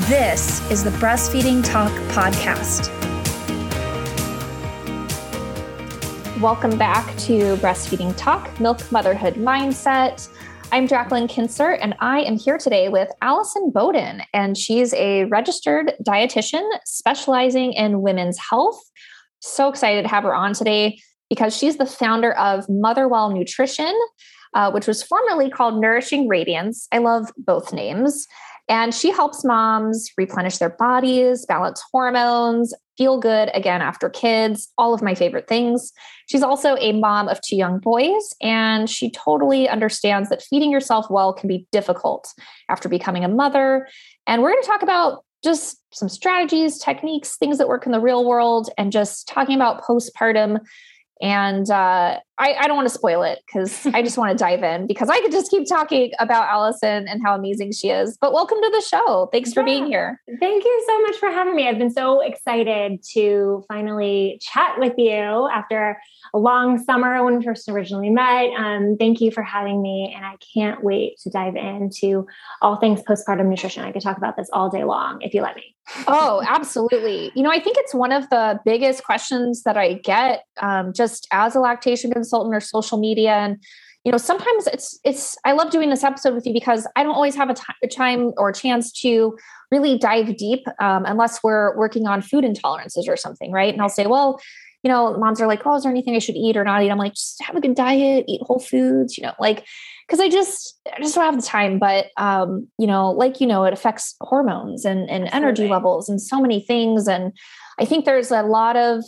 This is the Breastfeeding Talk Podcast. Welcome back to Breastfeeding Talk Milk Motherhood Mindset. I'm Jacqueline Kincer, and I am here today with Allison Bowden, and she's a registered dietitian specializing in women's health. So excited to have her on today because she's the founder of Motherwell Nutrition, uh, which was formerly called Nourishing Radiance. I love both names. And she helps moms replenish their bodies, balance hormones, feel good again after kids, all of my favorite things. She's also a mom of two young boys, and she totally understands that feeding yourself well can be difficult after becoming a mother. And we're going to talk about just some strategies, techniques, things that work in the real world, and just talking about postpartum and uh, I, I, don't want to spoil it because I just want to dive in because I could just keep talking about Allison and how amazing she is. But welcome to the show. Thanks for yeah. being here. Thank you so much for having me. I've been so excited to finally chat with you after a long summer when we first originally met. Um, thank you for having me. And I can't wait to dive into all things postpartum nutrition. I could talk about this all day long if you let me. oh, absolutely. You know, I think it's one of the biggest questions that I get um, just as a lactation consultant or social media. And, you know, sometimes it's, it's, I love doing this episode with you because I don't always have a, t- a time or a chance to really dive deep um, unless we're working on food intolerances or something, right? And I'll say, well, you know, moms are like, oh, is there anything I should eat or not eat? I'm like, just have a good diet, eat whole foods, you know, like, because I just I just don't have the time. But um, you know, like you know, it affects hormones and, and energy levels and so many things. And I think there's a lot of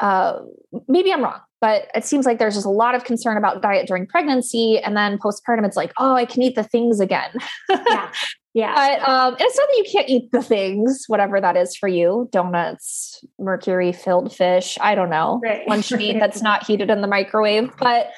uh, maybe I'm wrong, but it seems like there's just a lot of concern about diet during pregnancy and then postpartum. It's like, oh, I can eat the things again. yeah. Yeah. But um, it's not that you can't eat the things, whatever that is for you donuts, mercury filled fish. I don't know. Right. Lunch meat that's not heated in the microwave. But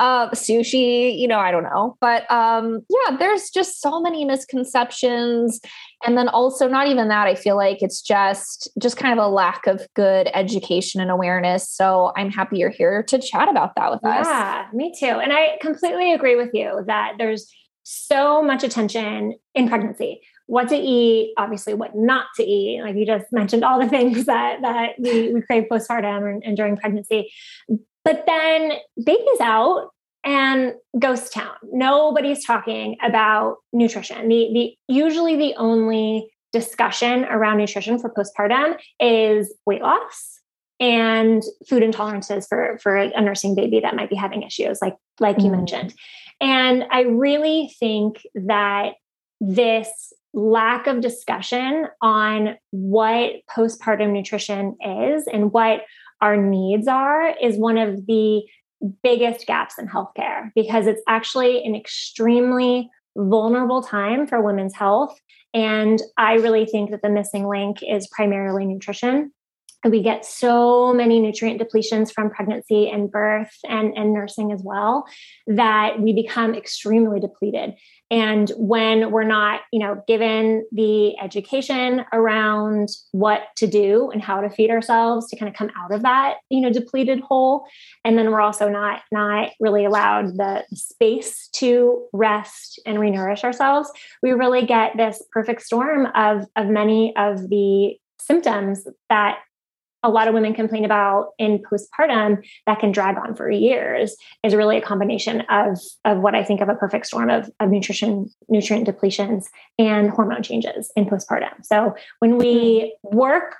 uh, sushi, you know, I don't know. But um, yeah, there's just so many misconceptions. And then also not even that, I feel like it's just just kind of a lack of good education and awareness. So I'm happy you're here to chat about that with yeah, us. Yeah, me too. And I completely agree with you that there's so much attention in pregnancy. What to eat obviously what not to eat. Like you just mentioned all the things that that we, we crave postpartum and, and during pregnancy. But then baby's out and ghost town. Nobody's talking about nutrition. The, the usually the only discussion around nutrition for postpartum is weight loss and food intolerances for for a nursing baby that might be having issues like like mm. you mentioned and I really think that this lack of discussion on what postpartum nutrition is and what our needs are is one of the biggest gaps in healthcare because it's actually an extremely vulnerable time for women's health. And I really think that the missing link is primarily nutrition we get so many nutrient depletions from pregnancy and birth and, and nursing as well that we become extremely depleted. And when we're not you know given the education around what to do and how to feed ourselves to kind of come out of that you know depleted hole and then we're also not not really allowed the space to rest and renourish ourselves we really get this perfect storm of of many of the symptoms that a lot of women complain about in postpartum that can drag on for years is really a combination of, of what I think of a perfect storm of, of nutrition, nutrient depletions and hormone changes in postpartum. So when we mm-hmm. work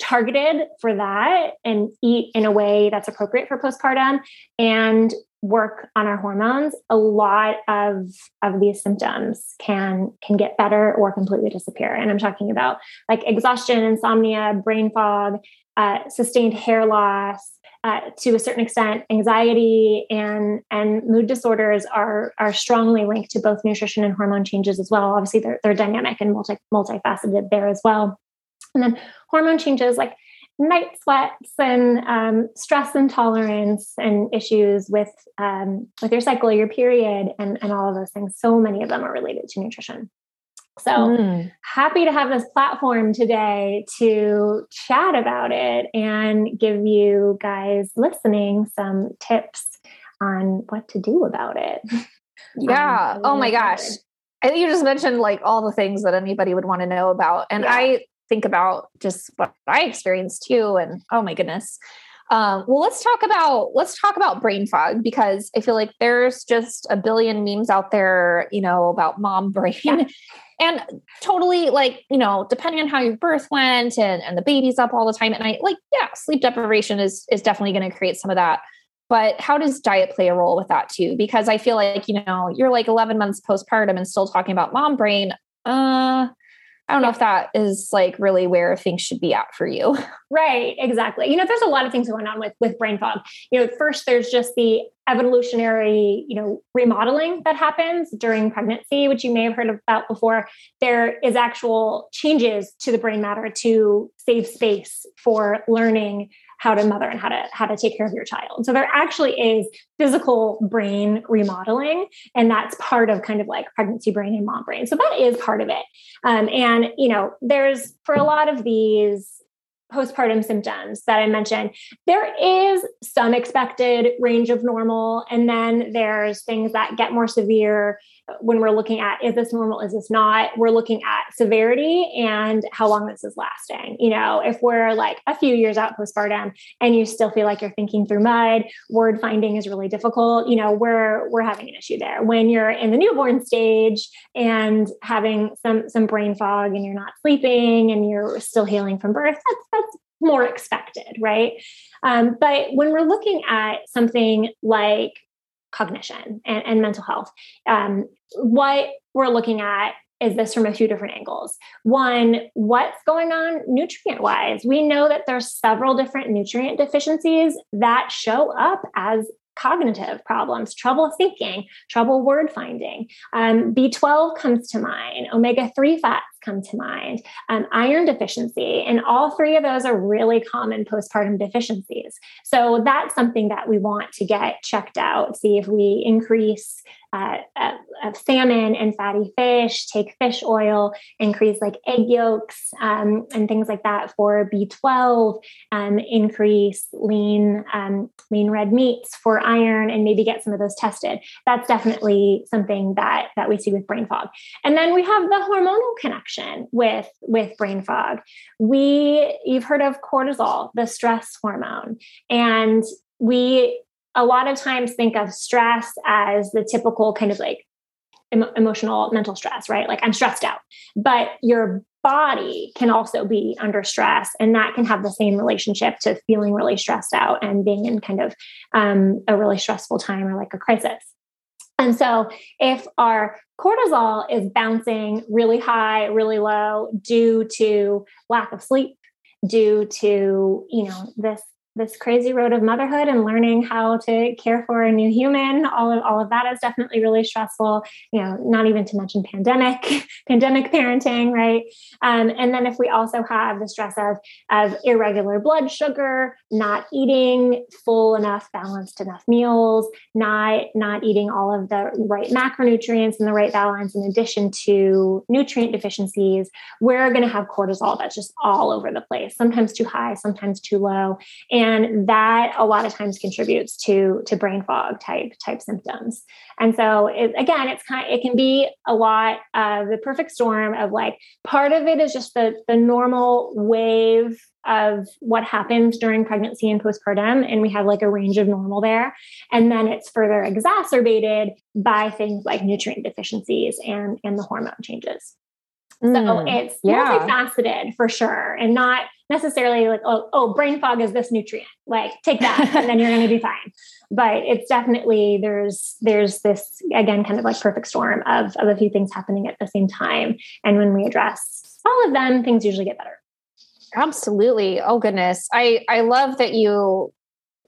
targeted for that and eat in a way that's appropriate for postpartum and work on our hormones a lot of of these symptoms can can get better or completely disappear and i'm talking about like exhaustion insomnia brain fog uh, sustained hair loss, uh, to a certain extent, anxiety and and mood disorders are are strongly linked to both nutrition and hormone changes as well. Obviously, they're they're dynamic and multi multifaceted there as well. And then hormone changes like night sweats and um, stress intolerance and issues with um, with your cycle, your period, and and all of those things. So many of them are related to nutrition. So mm. happy to have this platform today to chat about it and give you guys listening some tips on what to do about it. Yeah. Um, oh my gosh. I think you just mentioned like all the things that anybody would want to know about. And yeah. I think about just what I experienced too. And oh my goodness. Um, well, let's talk about let's talk about brain fog because I feel like there's just a billion memes out there, you know, about mom brain. Yeah. And totally like, you know, depending on how your birth went and, and the baby's up all the time at night, like, yeah, sleep deprivation is is definitely going to create some of that. But how does diet play a role with that too? Because I feel like, you know, you're like 11 months postpartum and still talking about mom brain. Uh, I don't know if that is like really where things should be at for you. Right, exactly. You know, there's a lot of things going on with with brain fog. You know, first there's just the evolutionary, you know, remodeling that happens during pregnancy, which you may have heard about before. There is actual changes to the brain matter to save space for learning how to mother and how to how to take care of your child. So there actually is physical brain remodeling, and that's part of kind of like pregnancy brain and mom brain. So that is part of it. Um, and you know, there's for a lot of these postpartum symptoms that I mentioned, there is some expected range of normal. And then there's things that get more severe when we're looking at is this normal, is this not? We're looking at severity and how long this is lasting. You know, if we're like a few years out postpartum and you still feel like you're thinking through mud, word finding is really difficult, you know, we're we're having an issue there. When you're in the newborn stage and having some some brain fog and you're not sleeping and you're still healing from birth, that's that's more expected, right? Um, but when we're looking at something like cognition and, and mental health, um, what we're looking at is this from a few different angles. One, what's going on nutrient wise? We know that there's several different nutrient deficiencies that show up as cognitive problems, trouble thinking, trouble word finding. Um, B12 comes to mind, omega 3 fats come to mind, um, iron deficiency. And all three of those are really common postpartum deficiencies. So that's something that we want to get checked out, see if we increase uh, uh, salmon and fatty fish, take fish oil, increase like egg yolks um, and things like that for B12, um, increase lean um, lean red meats for iron, and maybe get some of those tested. That's definitely something that that we see with brain fog. And then we have the hormonal connection with with brain fog. We you've heard of cortisol, the stress hormone, and we a lot of times think of stress as the typical kind of like emo- emotional mental stress right? Like i'm stressed out. But your body can also be under stress and that can have the same relationship to feeling really stressed out and being in kind of um, a really stressful time or like a crisis. And so if our cortisol is bouncing really high really low due to lack of sleep due to you know this this crazy road of motherhood and learning how to care for a new human. All of all of that is definitely really stressful you know not even to mention pandemic pandemic parenting right? Um, and then if we also have the stress of of irregular blood sugar not eating full enough balanced enough meals not not eating all of the right macronutrients and the right balance in addition to nutrient deficiencies we're going to have cortisol that's just all over the place sometimes too high sometimes too low. And and that a lot of times contributes to to brain fog type type symptoms. And so it, again it's kind of, it can be a lot of the perfect storm of like part of it is just the the normal wave of what happens during pregnancy and postpartum and we have like a range of normal there. And then it's further exacerbated by things like nutrient deficiencies and and the hormone changes so mm, it's yeah. multifaceted for sure and not necessarily like, oh, oh, brain fog is this nutrient. Like take that and then you're gonna be fine. But it's definitely there's there's this again kind of like perfect storm of, of a few things happening at the same time. And when we address all of them, things usually get better. Absolutely. Oh goodness. I I love that you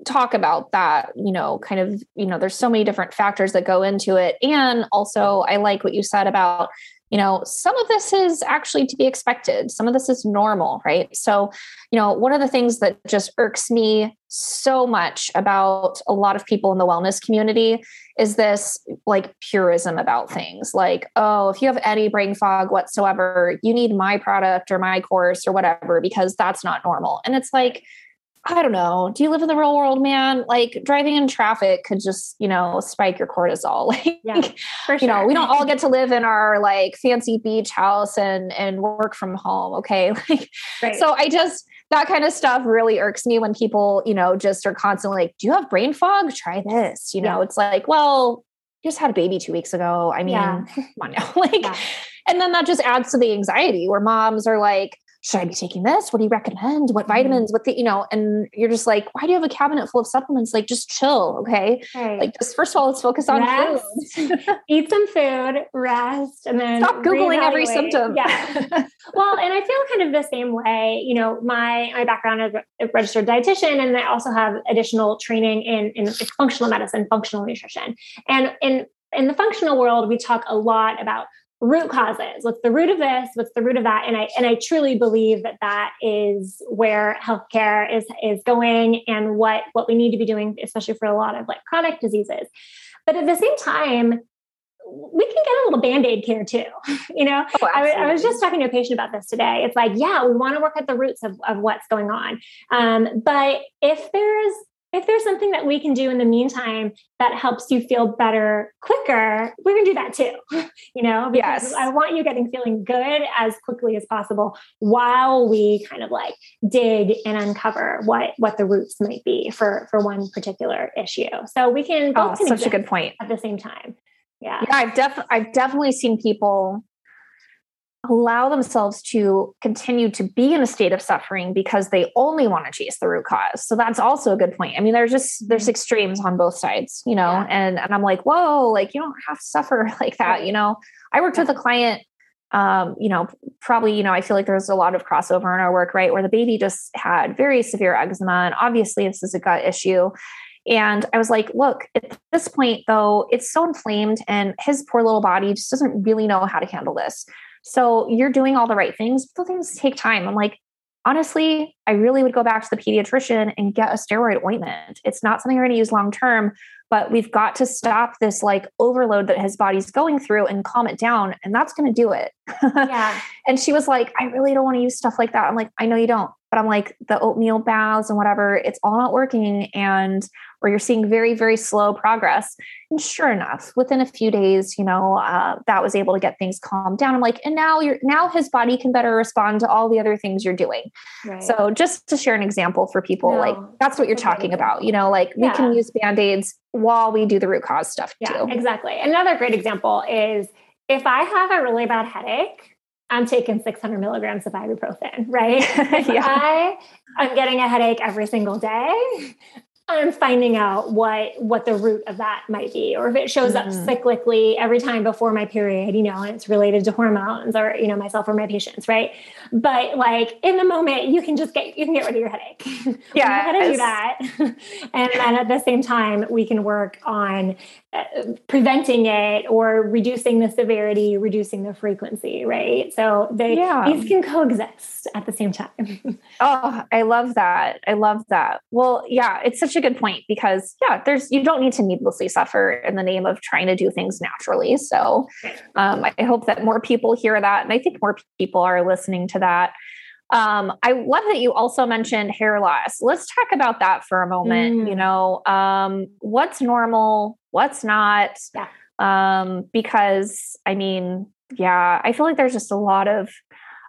talk about that you know kind of you know there's so many different factors that go into it and also i like what you said about you know, some of this is actually to be expected. Some of this is normal, right? So, you know, one of the things that just irks me so much about a lot of people in the wellness community is this like purism about things. Like, oh, if you have any brain fog whatsoever, you need my product or my course or whatever, because that's not normal. And it's like, I don't know. Do you live in the real world, man? Like driving in traffic could just, you know, spike your cortisol. Like, yeah, sure. you know, we don't all get to live in our like fancy beach house and and work from home. Okay. Like, right. so I just that kind of stuff really irks me when people, you know, just are constantly like, "Do you have brain fog? Try this." You know, yeah. it's like, well, you just had a baby two weeks ago. I mean, yeah. come on now, like. And then that just adds to the anxiety where moms are like, should I be taking this? What do you recommend? What mm-hmm. vitamins? What the, you know, and you're just like, why do you have a cabinet full of supplements? Like, just chill. Okay. Right. Like, just first of all, let's focus on rest, food. Eat some food, rest, and then stop Googling every symptom. Yeah. well, and I feel kind of the same way. You know, my, my background as a registered dietitian, and I also have additional training in, in functional medicine, functional nutrition. And in, in the functional world, we talk a lot about root causes what's the root of this what's the root of that. And i and i truly believe that that is where healthcare is is going and what what we need to be doing especially for a lot of like chronic diseases. But at the same time we can get a little band-aid care too. You know oh, I, I, was just talking to a patient about this today. It's like yeah we want to work at the roots of, of what's going on. Um, but if there's if there's something that we can do in the meantime that helps you feel better quicker, we're going to do that too. You know, because yes. I want you getting feeling good as quickly as possible while we kind of like dig and uncover what what the roots might be for for one particular issue. So we can oh, such a good point at the same time. Yeah. Yeah, I've definitely I've definitely seen people allow themselves to continue to be in a state of suffering because they only want to chase the root cause. So that's also a good point. I mean, there's just there's mm-hmm. extremes on both sides, you know, yeah. and and I'm like, whoa, like you don't have to suffer like that, you know. I worked with a client um, you know, probably, you know, I feel like there's a lot of crossover in our work, right? Where the baby just had very severe eczema. And obviously, this is a gut issue. And I was like, look, at this point, though, it's so inflamed and his poor little body just doesn't really know how to handle this. So you're doing all the right things, but the things take time. I'm like, honestly, I really would go back to the pediatrician and get a steroid ointment. It's not something you're going to use long term, but we've got to stop this like overload that his body's going through and calm it down. And that's going to do it. Yeah. and she was like, I really don't want to use stuff like that. I'm like, I know you don't. But I'm like, the oatmeal baths and whatever, it's all not working. And or you're seeing very, very slow progress. And sure enough, within a few days, you know, uh, that was able to get things calmed down. I'm like, and now you're now his body can better respond to all the other things you're doing. Right. So just to share an example for people, no, like that's what you're talking about. You know, like yeah. we can use band-aids while we do the root cause stuff yeah, too. Exactly. Another great example is if I have a really bad headache, I'm taking 600 milligrams of ibuprofen, right? yeah. I am getting a headache every single day. I'm finding out what what the root of that might be, or if it shows mm-hmm. up cyclically every time before my period, you know, and it's related to hormones or you know myself or my patients, right? But like in the moment, you can just get you can get rid of your headache. Yeah, we're gonna do that, and then at the same time, we can work on uh, preventing it or reducing the severity, reducing the frequency, right? So they yeah. these can coexist at the same time. oh, I love that. I love that. Well, yeah, it's such a good point because yeah, there's you don't need to needlessly suffer in the name of trying to do things naturally. So um, I hope that more people hear that, and I think more people are listening to that. Um, I love that you also mentioned hair loss. Let's talk about that for a moment. Mm. You know, um, what's normal, what's not. Yeah. Um, because I mean, yeah, I feel like there's just a lot of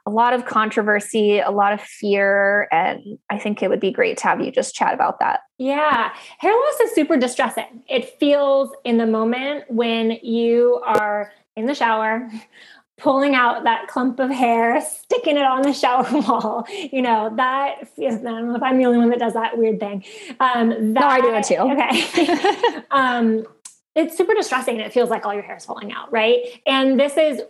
a lot of controversy, a lot of fear, and I think it would be great to have you just chat about that. Yeah, hair loss is super distressing. It feels in the moment when you are in the shower pulling out that clump of hair, sticking it on the shower wall. You know, that I don't know if I'm the only one that does that weird thing. Um, that, no, I do it too. Okay. um, it's super distressing it feels like all your hair is falling out, right? And this is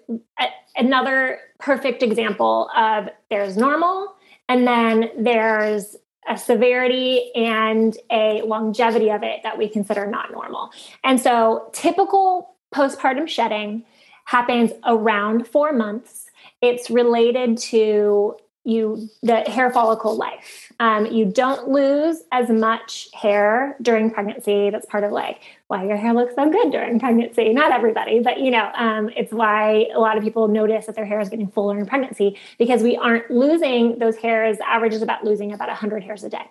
another perfect example of there's normal and then there's a severity and a longevity of it that we consider not normal. And so typical postpartum shedding happens around four months. It's related to you the hair follicle life. Um, you don't lose as much hair during pregnancy. That's part of like why your hair looks so good during pregnancy. Not everybody, but you know, um, it's why a lot of people notice that their hair is getting fuller in pregnancy because we aren't losing those hairs. Average is about losing about 100 hairs a day.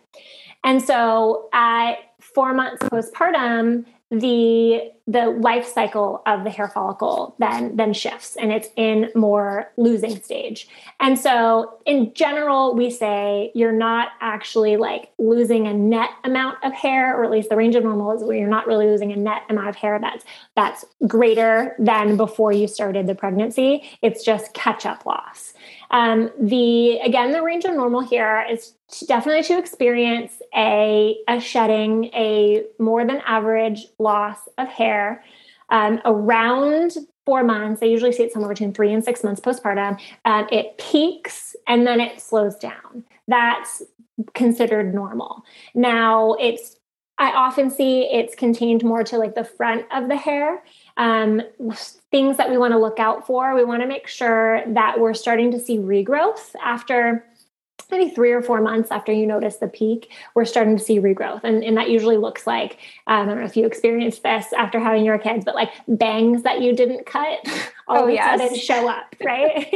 And so at four months postpartum, the the life cycle of the hair follicle then then shifts and it's in more losing stage. And so in general we say you're not actually like losing a net amount of hair or at least the range of normal is where you're not really losing a net amount of hair that's that's greater than before you started the pregnancy. It's just catch up loss um, the again, the range of normal here is definitely to experience a, a shedding, a more than average loss of hair um, around four months. I usually see it somewhere between three and six months postpartum. Um, it peaks and then it slows down. That's considered normal. Now it's I often see it's contained more to like the front of the hair. Um, things that we want to look out for. We want to make sure that we're starting to see regrowth after maybe three or four months after you notice the peak, we're starting to see regrowth. And, and that usually looks like, um, I don't know if you experienced this after having your kids, but like bangs that you didn't cut all oh, of yes. a sudden show up, right?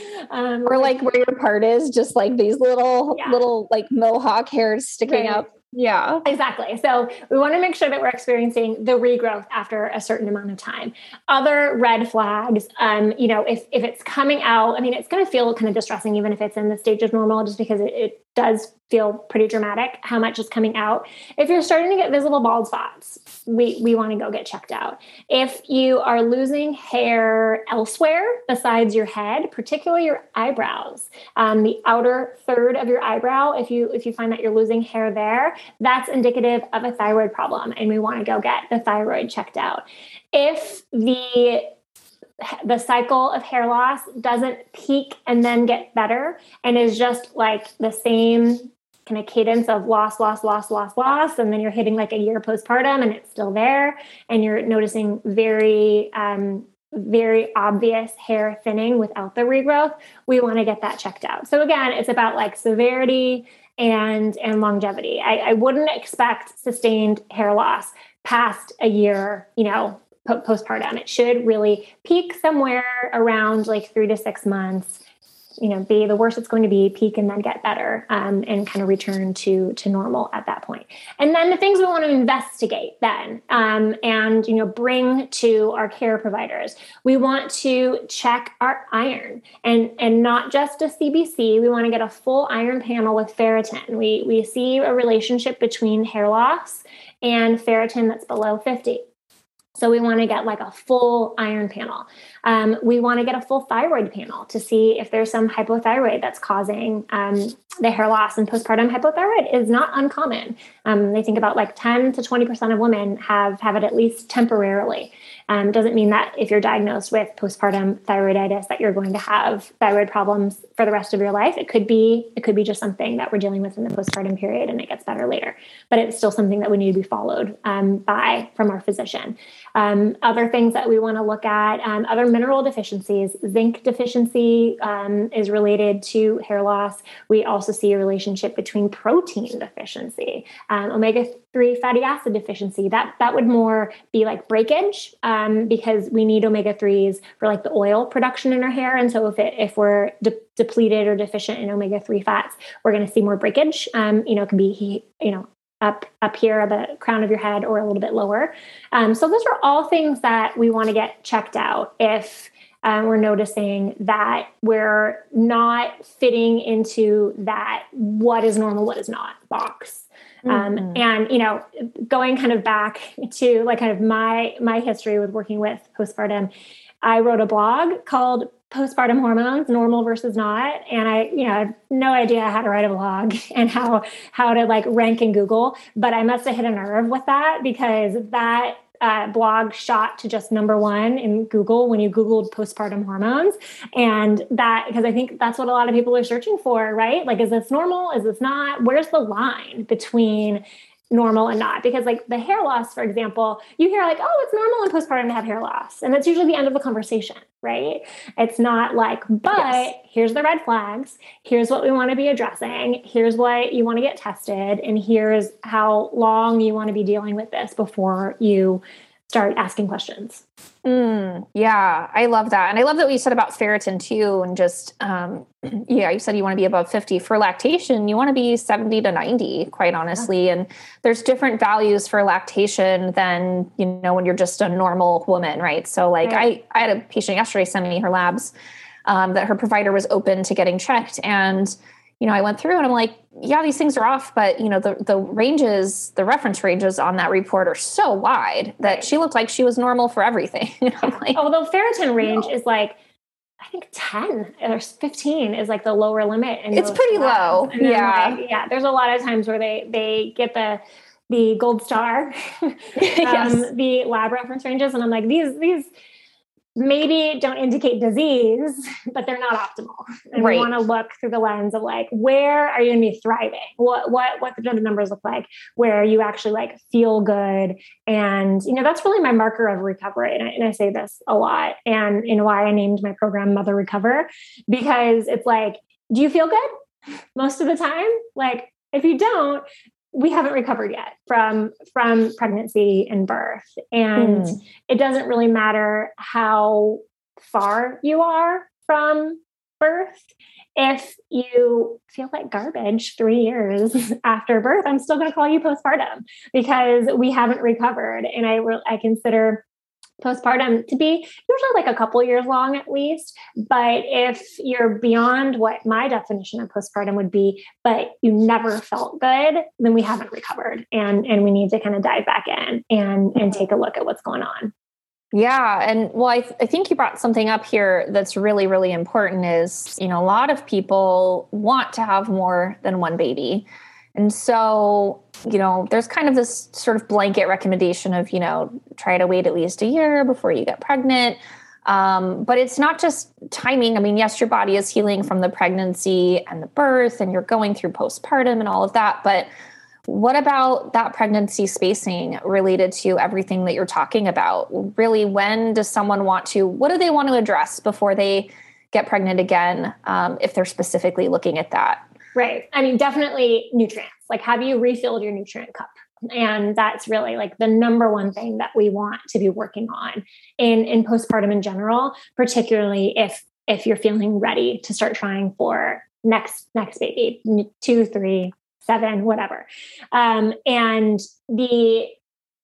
um, or like where your part is, just like these little, yeah. little like mohawk hairs sticking right. up yeah. Exactly. So we want to make sure that we're experiencing the regrowth after a certain amount of time. Other red flags, um, you know, if if it's coming out, I mean, it's going to feel kind of distressing even if it's in the stage of normal, just because it, it does feel pretty dramatic how much is coming out. If you're starting to get visible bald spots, we, we want to go get checked out. If you are losing hair elsewhere besides your head, particularly your eyebrows, um, the outer third of your eyebrow, if you if you find that you're losing hair there, that's indicative of a thyroid problem, and we want to go get the thyroid checked out. If the the cycle of hair loss doesn't peak and then get better and is just like the same kind of cadence of loss, loss, loss, loss, loss, and then you're hitting like a year postpartum and it's still there, and you're noticing very, um, very obvious hair thinning without the regrowth, we want to get that checked out. So again, it's about like severity and and longevity. I, I wouldn't expect sustained hair loss past a year, you know, postpartum. It should really peak somewhere around like three to six months you know be the worst it's going to be peak and then get better um, and kind of return to to normal at that point. And then the things we want to investigate then um, and you know bring to our care providers. We want to check our iron and and not just a cbc we want to get a full iron panel with ferritin. We we see a relationship between hair loss and ferritin that's below 50 so we want to get like a full iron panel. Um, we want to get a full thyroid panel to see if there's some hypothyroid that's causing um, the hair loss. And postpartum hypothyroid is not uncommon. Um, they think about like 10 to 20% of women have have it at least temporarily. Um, doesn't mean that if you're diagnosed with postpartum thyroiditis that you're going to have thyroid problems for the rest of your life. It could be it could be just something that we're dealing with in the postpartum period and it gets better later. But it's still something that we need to be followed um, by from our physician. Um, other things that we want to look at, um, other mineral deficiencies. Zinc deficiency um, is related to hair loss. We also see a relationship between protein deficiency, um, omega three fatty acid deficiency. That that would more be like breakage um, because we need omega threes for like the oil production in our hair. And so if it if we're de- depleted or deficient in omega three fats, we're going to see more breakage. Um, you know, it can be you know up up here at the crown of your head or a little bit lower. Um, so those are all things that we want to get checked out if um, we're noticing that we're not fitting into that what is normal, what is not box. Um, mm-hmm. and you know, going kind of back to like kind of my my history with working with postpartum, I wrote a blog called postpartum hormones normal versus not. And i you know I have no idea how to write a blog and how how to like rank in google but i must have hit a nerve with that because that uh, blog shot to just number one in google when you googled postpartum hormones. And that because i think that's what a lot of people are searching for right? Like is this normal? Is this not? Where's the line between normal and not. Because like the hair loss for example you hear like oh it's normal in postpartum to have hair loss. And that's usually the end of the conversation right? It's not like but yes. here's the red flags. Here's what we want to be addressing. Here's what you want to get tested. And here's how long you want to be dealing with this before you start asking questions. Mm, yeah, I love that. And I love that what you said about ferritin too. And just, um, yeah, you said you want to be above 50 for lactation. You want to be 70 to 90, quite honestly. Yeah. And there's different values for lactation than, you know, when you're just a normal woman, right? So, like, right. I, I had a patient yesterday send me her labs um, that her provider was open to getting checked. And, you know, I went through and I'm like, yeah, these things are off, but you know, the the ranges, the reference ranges on that report are so wide that right. she looked like she was normal for everything. like, Although ferritin range no. is like I think 10 or 15 is like the lower limit. And it's pretty low. Yeah. Like, yeah. There's a lot of times where they, they get the, the gold star, um, yes. the lab reference ranges. And I'm like, these, these, maybe don't indicate disease, but they're not optimal. And right. we want to look through the lens of like, where are you going to be thriving? What what what do the numbers look like? Where you actually like feel good, and you know that's really my marker of recovery. And I, and I say this a lot, and know why I named my program Mother Recover because it's like, do you feel good most of the time? Like if you don't, we haven't recovered yet from from pregnancy and birth. And mm. it doesn't really matter how far you are from birth. If you feel like garbage 3 years after birth i'm still going to call you postpartum because we haven't recovered. And i re- i consider postpartum to be usually like a couple years long at least. But if you're beyond what my definition of postpartum would be, but you never felt good, then we haven't recovered and, and we need to kind of dive back in and, and take a look at what's going on. Yeah. And well, I, th- I think you brought something up here that's really, really important is, you know, a lot of people want to have more than one baby. And so, you know, there's kind of this sort of blanket recommendation of, you know, try to wait at least a year before you get pregnant. Um, but it's not just timing. I mean, yes, your body is healing from the pregnancy and the birth, and you're going through postpartum and all of that. But what about that pregnancy spacing related to everything that you're talking about? Really, when does someone want to, what do they want to address before they get pregnant again, um, if they're specifically looking at that? Right. I mean, definitely nutrients. Like, have you refilled your nutrient cup? And that's really like the number one thing that we want to be working on in, in postpartum in general, particularly if if you're feeling ready to start trying for next next baby, two, three, seven, whatever. Um, and the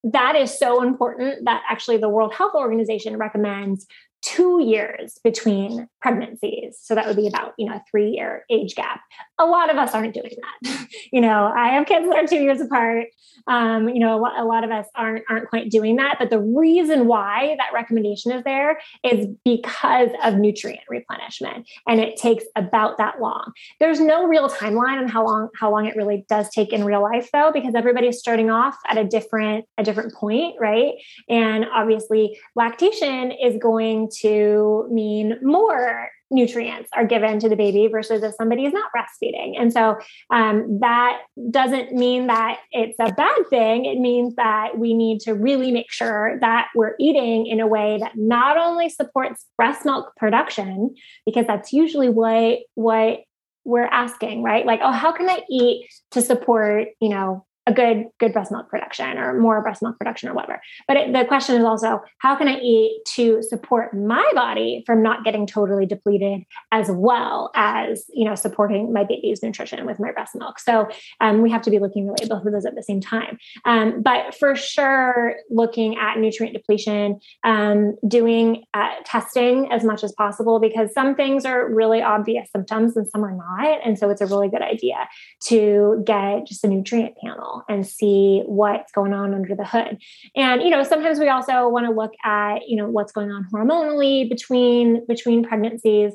that is so important that actually the World Health Organization recommends two years between pregnancies. So that would be about, you know, a three year age gap. A lot of us aren't doing that. you know, I have kids that are two years apart. Um, you know, a lot of us aren't, aren't quite doing that. But the reason why that recommendation is there is because of nutrient replenishment. And it takes about that long. There's no real timeline on how long, how long it really does take in real life though, because everybody's starting off at a different, a different point, right? And obviously lactation is going to mean more nutrients are given to the baby versus if somebody is not breastfeeding. And so um, that doesn't mean that it's a bad thing. It means that we need to really make sure that we're eating in a way that not only supports breast milk production, because that's usually what what we're asking, right? Like, oh, how can I eat to support, you know, a good good breast milk production or more breast milk production or whatever. But it, the question is also how can i eat to support my body from not getting totally depleted as well as you know supporting my baby's nutrition with my breast milk? So um, we have to be looking really at both of those at the same time. Um, but for sure looking at nutrient depletion um, doing uh, testing as much as possible because some things are really obvious symptoms and some are not. And so it's a really good idea to get just a nutrient panel and see what's going on under the hood. And you know, sometimes we also want to look at, you know, what's going on hormonally between between pregnancies.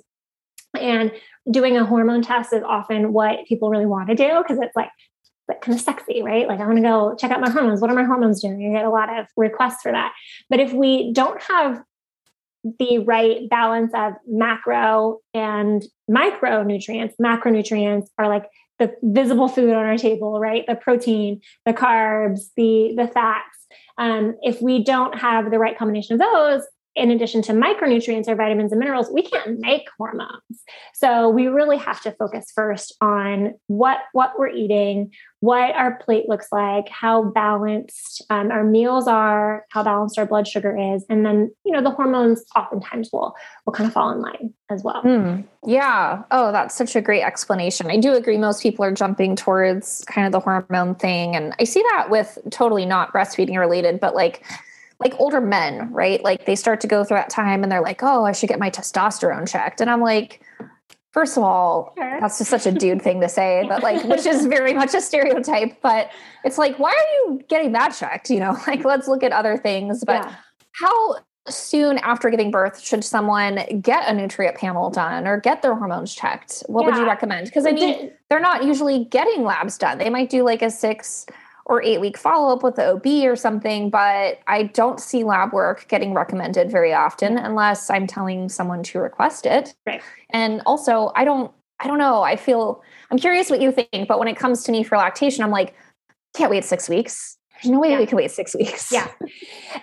And doing a hormone test is often what people really want to do because it's like kind of sexy, right? Like I want to go check out my hormones. What are my hormones doing? You get a lot of requests for that. But if we don't have the right balance of macro and micronutrients, macronutrients are like the visible food on our table, right? The protein, the carbs, the the fats. Um, if we don't have the right combination of those, in addition to micronutrients or vitamins and minerals, we can't make hormones. So we really have to focus first on what what we're eating, what our plate looks like, how balanced um, our meals are, how balanced our blood sugar is, and then you know the hormones oftentimes will will kind of fall in line as well. Mm, yeah. Oh, that's such a great explanation. I do agree. Most people are jumping towards kind of the hormone thing, and I see that with totally not breastfeeding related, but like like older men, right? Like they start to go through that time and they're like, oh, I should get my testosterone checked. And I'm like, first of all, sure. that's just such a dude thing to say, but like, which is very much a stereotype. But it's like, why are you getting that checked? You know, like let's look at other things. But yeah. how soon after giving birth should someone get a nutrient panel done or get their hormones checked? What yeah. would you recommend? Because I mean, they're not usually getting labs done. They might do like a six or eight week follow up with the OB or something, but I don't see lab work getting recommended very often unless I'm telling someone to request it. Right. And also, I don't, I don't know. I feel, I'm curious what you think, but when it comes to me for lactation, I'm like, can't wait six weeks. There's no way yeah. we can wait six weeks. Yeah.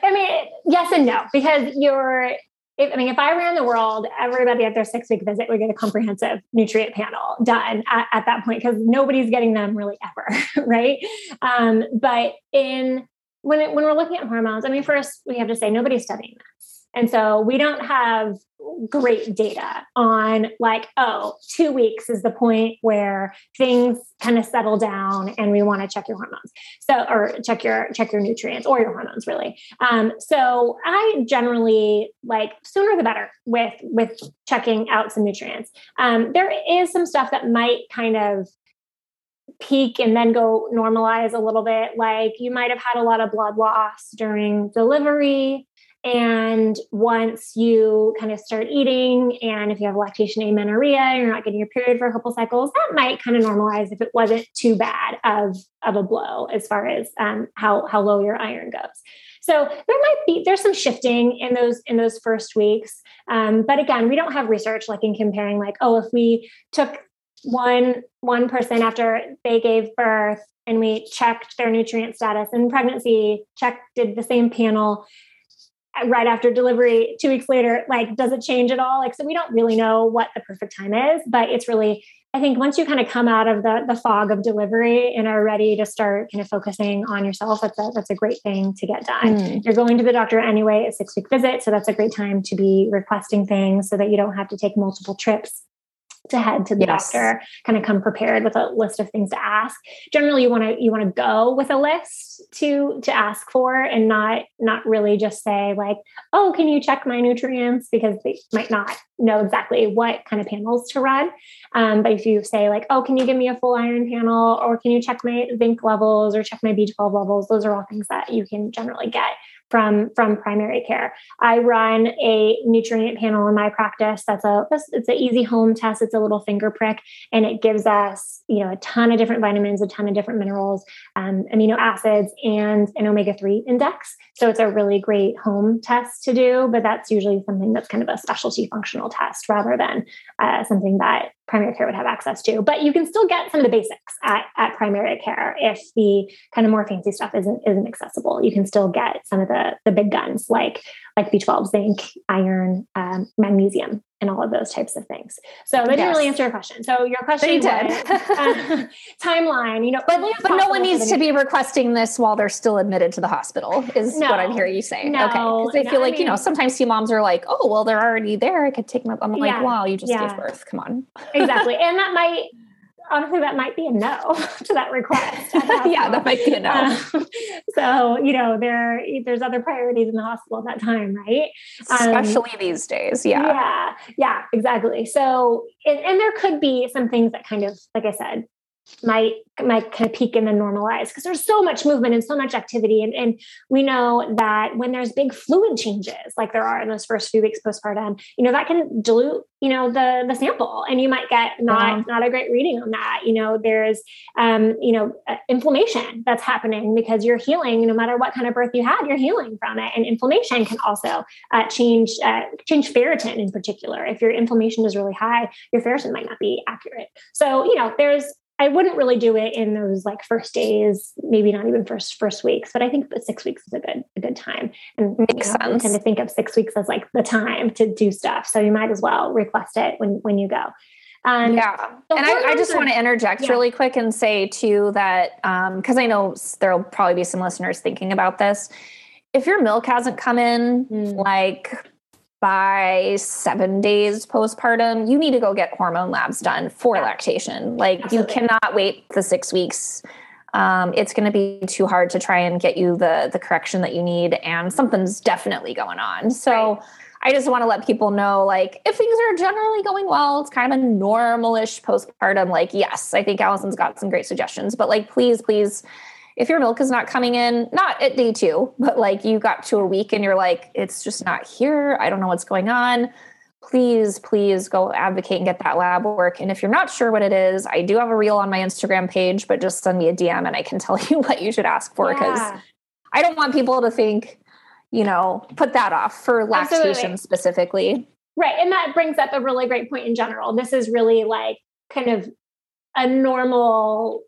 I mean, yes and no, because you're if, I mean, if I ran the world, everybody at their six week visit would get a comprehensive nutrient panel done at, at that point because nobody's getting them really ever, right? Um, but in when it, when we're looking at hormones, I mean, first we have to say nobody's studying this, and so we don't have great data on like, oh, two weeks is the point where things kind of settle down and we want to check your hormones. So, or check your, check your nutrients or your hormones really. Um, so I generally like sooner the better with, with checking out some nutrients. Um, there is some stuff that might kind of peak and then go normalize a little bit. Like you might have had a lot of blood loss during delivery. And once you kind of start eating, and if you have lactation amenorrhea, and you're not getting your period for a couple cycles, that might kind of normalize if it wasn't too bad of, of a blow as far as um, how, how low your iron goes. So there might be there's some shifting in those in those first weeks, um, but again, we don't have research like in comparing like oh if we took one one person after they gave birth and we checked their nutrient status in pregnancy, checked did the same panel right after delivery two weeks later like does it change at all like so we don't really know what the perfect time is but it's really i think once you kind of come out of the the fog of delivery and are ready to start kind of focusing on yourself that's a that's a great thing to get done mm. you're going to the doctor anyway a six week visit so that's a great time to be requesting things so that you don't have to take multiple trips to head to the yes. doctor kind of come prepared with a list of things to ask. Generally you want to you want to go with a list to to ask for and not not really just say like oh can you check my nutrients? because they might not know exactly what kind of panels to run. Um, but if you say like oh can you give me a full iron panel? or can you check my zinc levels or check my b12 levels? those are all things that you can generally get from from primary care. I run a nutrient panel in my practice. That's a it's an easy home test. It's a little finger prick, and it gives us you know a ton of different vitamins, a ton of different minerals, um, amino acids, and an omega three index. So it's a really great home test to do. But that's usually something that's kind of a specialty functional test rather than uh, something that primary care would have access to. But you can still get some of the basics at, at primary care if the kind of more fancy stuff isn't isn't accessible. You can still get some of the the big guns like like B12, zinc, iron, um, magnesium, and all of those types of things. So that yes. didn't really answer your question. So your question was uh, timeline, you know, but, but no one needs to be requesting this while they're still admitted to the hospital is no, what I'm hearing you say. No, okay. Because I no, feel like, I mean, you know, sometimes few moms are like, oh, well, they're already there. I could take them up. I'm like, yeah, wow, you just yeah. gave birth. Come on. exactly. And that might honestly, that might be a no to that request. yeah, that might be a no. Um, so you know, there there's other priorities in the hospital at that time, right? Um, Especially these days. Yeah. Yeah. Yeah. Exactly. So, and, and there could be some things that kind of, like I said, might might kind of peak and then normalize because there's so much movement and so much activity. And, and we know that when there's big fluid changes like there are in those first few weeks postpartum you know that can dilute you know the the sample. And you might get not not a great reading on that. You know there's um you know uh, inflammation that's happening because you're healing no matter what kind of birth you had you're healing from it. And inflammation can also uh, change uh, change ferritin in particular. If your inflammation is really high your ferritin might not be accurate. So you know there's I wouldn't really do it in those like first days, maybe not even first first weeks, but I think six weeks is a good a good time. And makes you know, sense. tend to think of six weeks as like the time to do stuff. So you might as well request it when when you go. Um, yeah. And I, I, just want to interject yeah. really quick and say too that because um, I know there'll probably be some listeners thinking about this. If your milk hasn't come in mm. like by seven days postpartum, you need to go get hormone labs done for lactation. Like Absolutely. you cannot wait the six weeks. Um, it's going to be too hard to try and get you the the correction that you need, and something's definitely going on. So. Right. I just want to let people know, like, if things are generally going well, it's kind of a normalish postpartum. Like, yes, I think Allison's got some great suggestions, but like, please, please if your milk is not coming in, not at day two, but like you got to a week and you're like, it's just not here. I don't know what's going on. Please, please go advocate and get that lab work. And if you're not sure what it is, I do have a reel on my Instagram page, but just send me a DM and I can tell you what you should ask for because yeah. I don't want people to think, you know, put that off for lactation Absolutely. specifically. Right. And that brings up a really great point in general. This is really like kind of a normal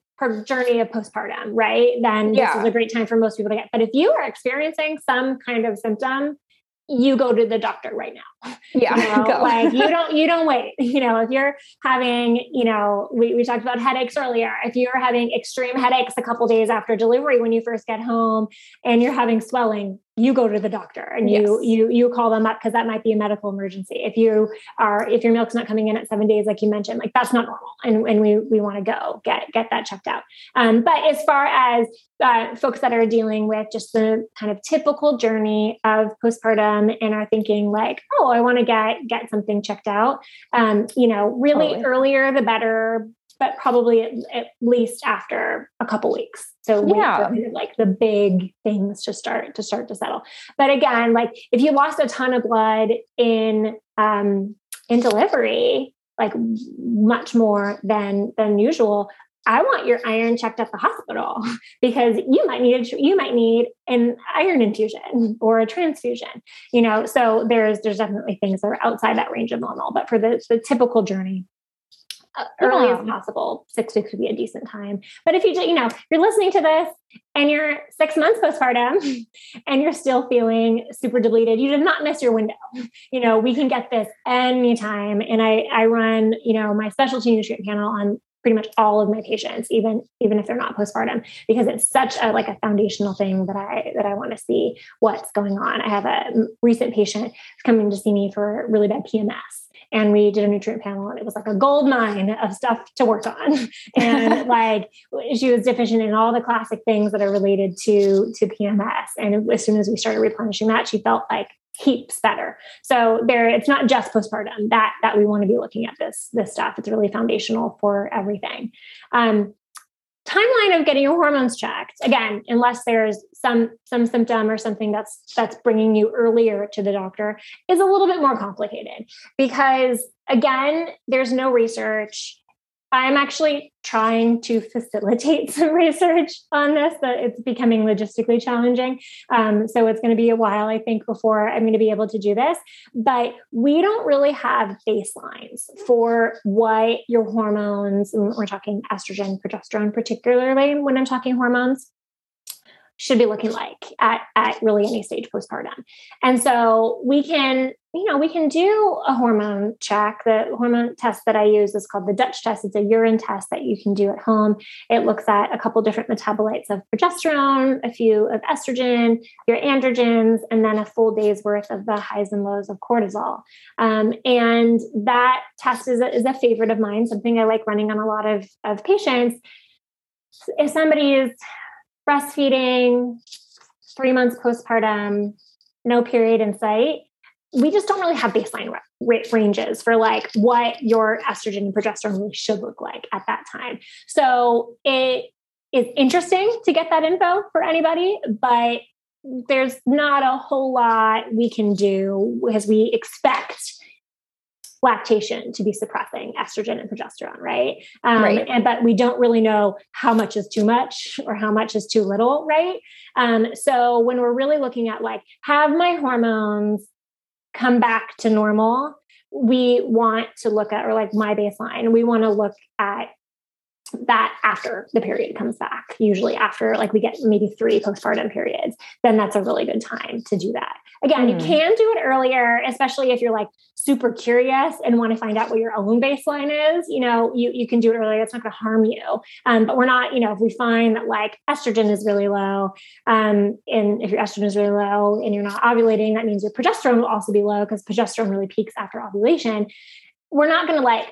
journey of postpartum, right? Then yeah. this is a great time for most people to get. But if you are experiencing some kind of symptom, you go to the doctor right now. Yeah. You know, like you don't you don't wait. You know, if you're having, you know, we, we talked about headaches earlier. If you're having extreme headaches a couple days after delivery when you first get home and you're having swelling, you go to the doctor and you yes. you you call them up because that might be a medical emergency. If you are if your milk's not coming in at seven days like you mentioned like that's not normal and, and we we want to go get get that checked out. Um, but as far as uh, folks that are dealing with just the kind of typical journey of postpartum and are thinking like oh i want to get get something checked out um, you know really earlier the better but probably at, at least after a couple weeks. So yeah, kind of like the big things to start to start to settle. But again, like if you lost a ton of blood in um, in delivery, like much more than than usual, I want your iron checked at the hospital because you might need a, you might need an iron infusion or a transfusion. You know, so there's there's definitely things that are outside that range of normal. But for the the typical journey, Uh, early yeah. as possible. Six weeks would be a decent time. But if you, you know, you're listening to this and you're six months postpartum and you're still feeling super depleted, you did not miss your window. You know, we can get this anytime. And I, I run, you know, my specialty nutrient panel on pretty much all of my patients, even even if they're not postpartum, because it's such a like a foundational thing that I that I want to see what's going on. I have a recent patient coming to see me for really bad PMS and we did a nutrient panel and it was like a gold mine of stuff to work on. And like she was deficient in all the classic things that are related to to pms and as soon as we started replenishing that she felt like heaps better. So there it's not just postpartum that that we want to be looking at this this stuff. It's really foundational for everything. Um, timeline of getting your hormones checked again unless there's some some symptom or something that's that's bringing you earlier to the doctor is a little bit more complicated because again there's no research I'm actually trying to facilitate some research on this, but it's becoming logistically challenging. Um, so it's going to be a while, I think, before I'm going to be able to do this. But we don't really have baselines for what your hormones, we're talking estrogen, progesterone, particularly when I'm talking hormones, should be looking like at, at really any stage postpartum. And so we can, you know, we can do a hormone check. The hormone test that I use is called the Dutch test. It's a urine test that you can do at home. It looks at a couple different metabolites of progesterone, a few of estrogen, your androgens, and then a full day's worth of the highs and lows of cortisol. Um, and that test is a, is a favorite of mine, something I like running on a lot of, of patients. If somebody is breastfeeding, three months postpartum, no period in sight, we just don't really have baseline ranges for like what your estrogen and progesterone really should look like at that time. So it is interesting to get that info for anybody, but there's not a whole lot we can do as we expect lactation to be suppressing estrogen and progesterone, right? Um, right. And but we don't really know how much is too much or how much is too little, right? Um, so when we're really looking at like, have my hormones come back to normal? We want to look at, or like my baseline, we want to look at that after the period comes back, usually after like we get maybe three postpartum periods, then that's a really good time to do that. Again, mm. you hmm. can do it earlier, especially if you're like super curious and want to find out what your own baseline is. You know, you, you can do it earlier. It's not going to harm you. Um, but we're not, you know, if we find that like estrogen is really low, um, and if your estrogen is really low and you're not ovulating, that means your progesterone will also be low because progesterone really peaks after ovulation. We're not going to like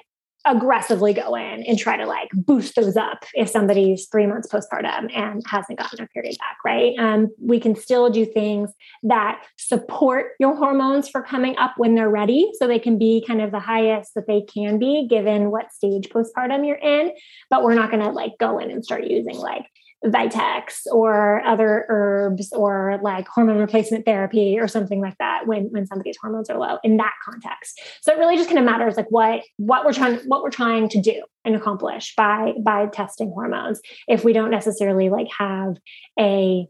aggressively go in and try to like boost those up if somebody's three months postpartum and hasn't gotten their period back, right? Um, we can still do things that support your hormones for coming up when they're ready so they can be kind of the highest that they can be given what stage postpartum you're in. But we're not going to like go in and start using like Vitex or other herbs or like hormone replacement therapy or something like that when when somebody's hormones are low in that context. So it really just kind of matters like what what we're trying what we're trying to do and accomplish by by testing hormones. If we don't necessarily like have a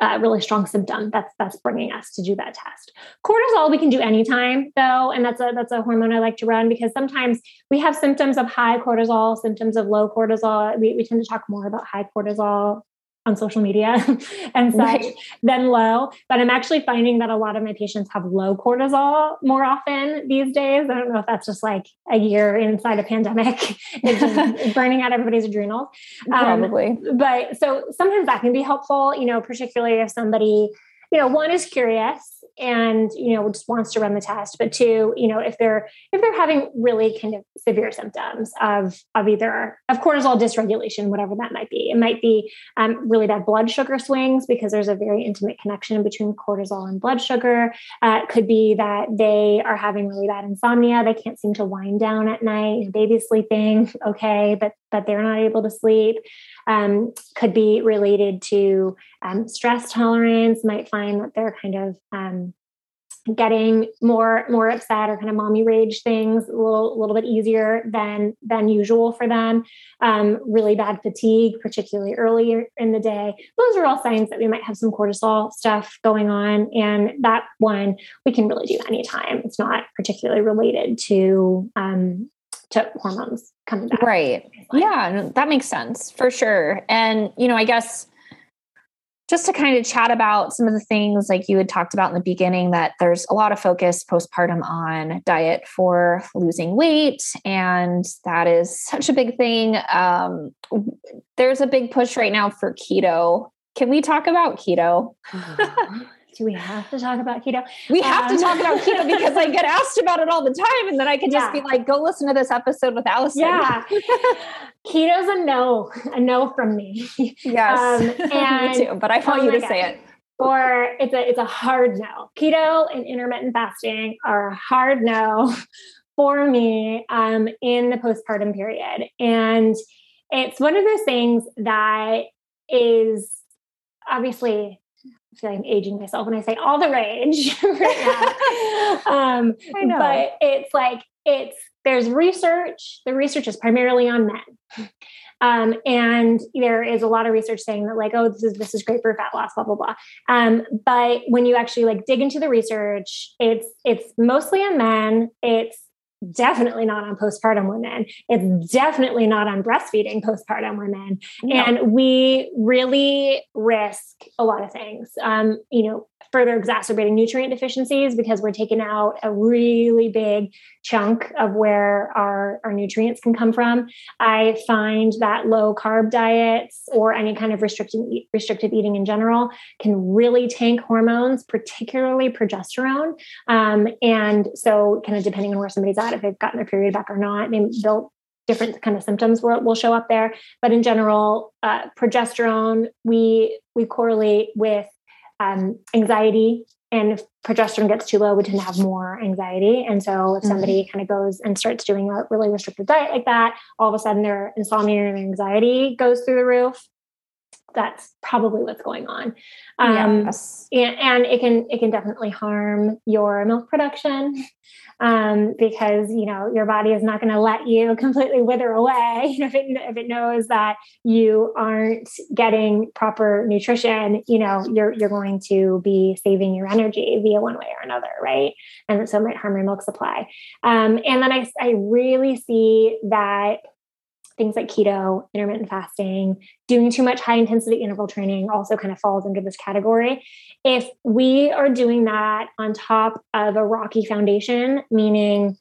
a really strong symptom that's that's bringing us to do that test. Cortisol we can do anytime though, and that's a that's a hormone I like to run because sometimes we have symptoms of high cortisol, symptoms of low cortisol. We, we tend to talk more about high cortisol on social media and such right. than low. But I'm actually finding that a lot of my patients have low cortisol more often these days. I don't know if that's just like a year inside a pandemic, it's just burning out everybody's adrenals. Um, Probably. But so sometimes that can be helpful, you know, particularly if somebody you know, one is curious and you know just wants to run the test, but two, you know, if they're if they're having really kind of severe symptoms of of either of cortisol dysregulation, whatever that might be, it might be um, really bad blood sugar swings because there's a very intimate connection between cortisol and blood sugar. Uh, it could be that they are having really bad insomnia; they can't seem to wind down at night. Baby's sleeping okay, but but they're not able to sleep um, could be related to um, stress tolerance, might find that they're kind of um, getting more more upset or kind of mommy rage things a little, little bit easier than than usual for them. Um, really bad fatigue particularly earlier in the day. Those are all signs that we might have some cortisol stuff going on and that one we can really do anytime. It's not particularly related to um, to hormones coming back. Right. Yeah, that makes sense for sure. And, you know, I guess just to kind of chat about some of the things like you had talked about in the beginning that there's a lot of focus postpartum on diet for losing weight and that is such a big thing um, there's a big push right now for keto can we talk about keto do we have to talk about keto? We have um, to talk about keto because I get asked about it all the time. And then I can just yeah. be like, go listen to this episode with Allison. Yeah. Keto's a no, a no from me. Yes. Um, and, me too, but I want oh you to God. say it. Or it's a it's a hard no. Keto and intermittent fasting are a hard no for me um, in the postpartum period. And it's one of those things that is obviously I feel like I'm aging myself when I say all the rage right now. um, I know. But it's like, it's, there's research. The research is primarily on men. Um, and there is a lot of research saying that like, oh, this is, this is great for fat loss, blah, blah, blah. Um, but when you actually like dig into the research, it's, it's mostly on men. It's definitely not on postpartum women. It's definitely not on breastfeeding postpartum women. No. And we really risk a lot of things. Um, you know, further exacerbating nutrient deficiencies because we're taking out a really big chunk of where our, our nutrients can come from. I find that low carb diets or any kind of restricted restricted eating in general can really tank hormones, particularly progesterone. Um, and so, kind of depending on where somebody's at, if they've gotten their period back or not, they'll different kind of symptoms will, will show up there. But in general uh, progesterone we we correlate with um, anxiety. And if progesterone gets too low we tend to have more anxiety. And so if somebody mm-hmm. kind of goes and starts doing a really restrictive diet like that all of a sudden their insomnia and anxiety goes through the roof that's probably what's going on. Um, yes. and, and, it can it can definitely harm your milk production um, because you know your body is not going to let you completely wither away if it if it knows that you aren't getting proper nutrition you know you're you're going to be saving your energy via one way or another right? And so it might harm your milk supply. Um, and then I, I really see that things like keto, intermittent fasting, doing too much high intensity interval training also kind of falls under this category. If we are doing that on top of a rocky foundation, meaning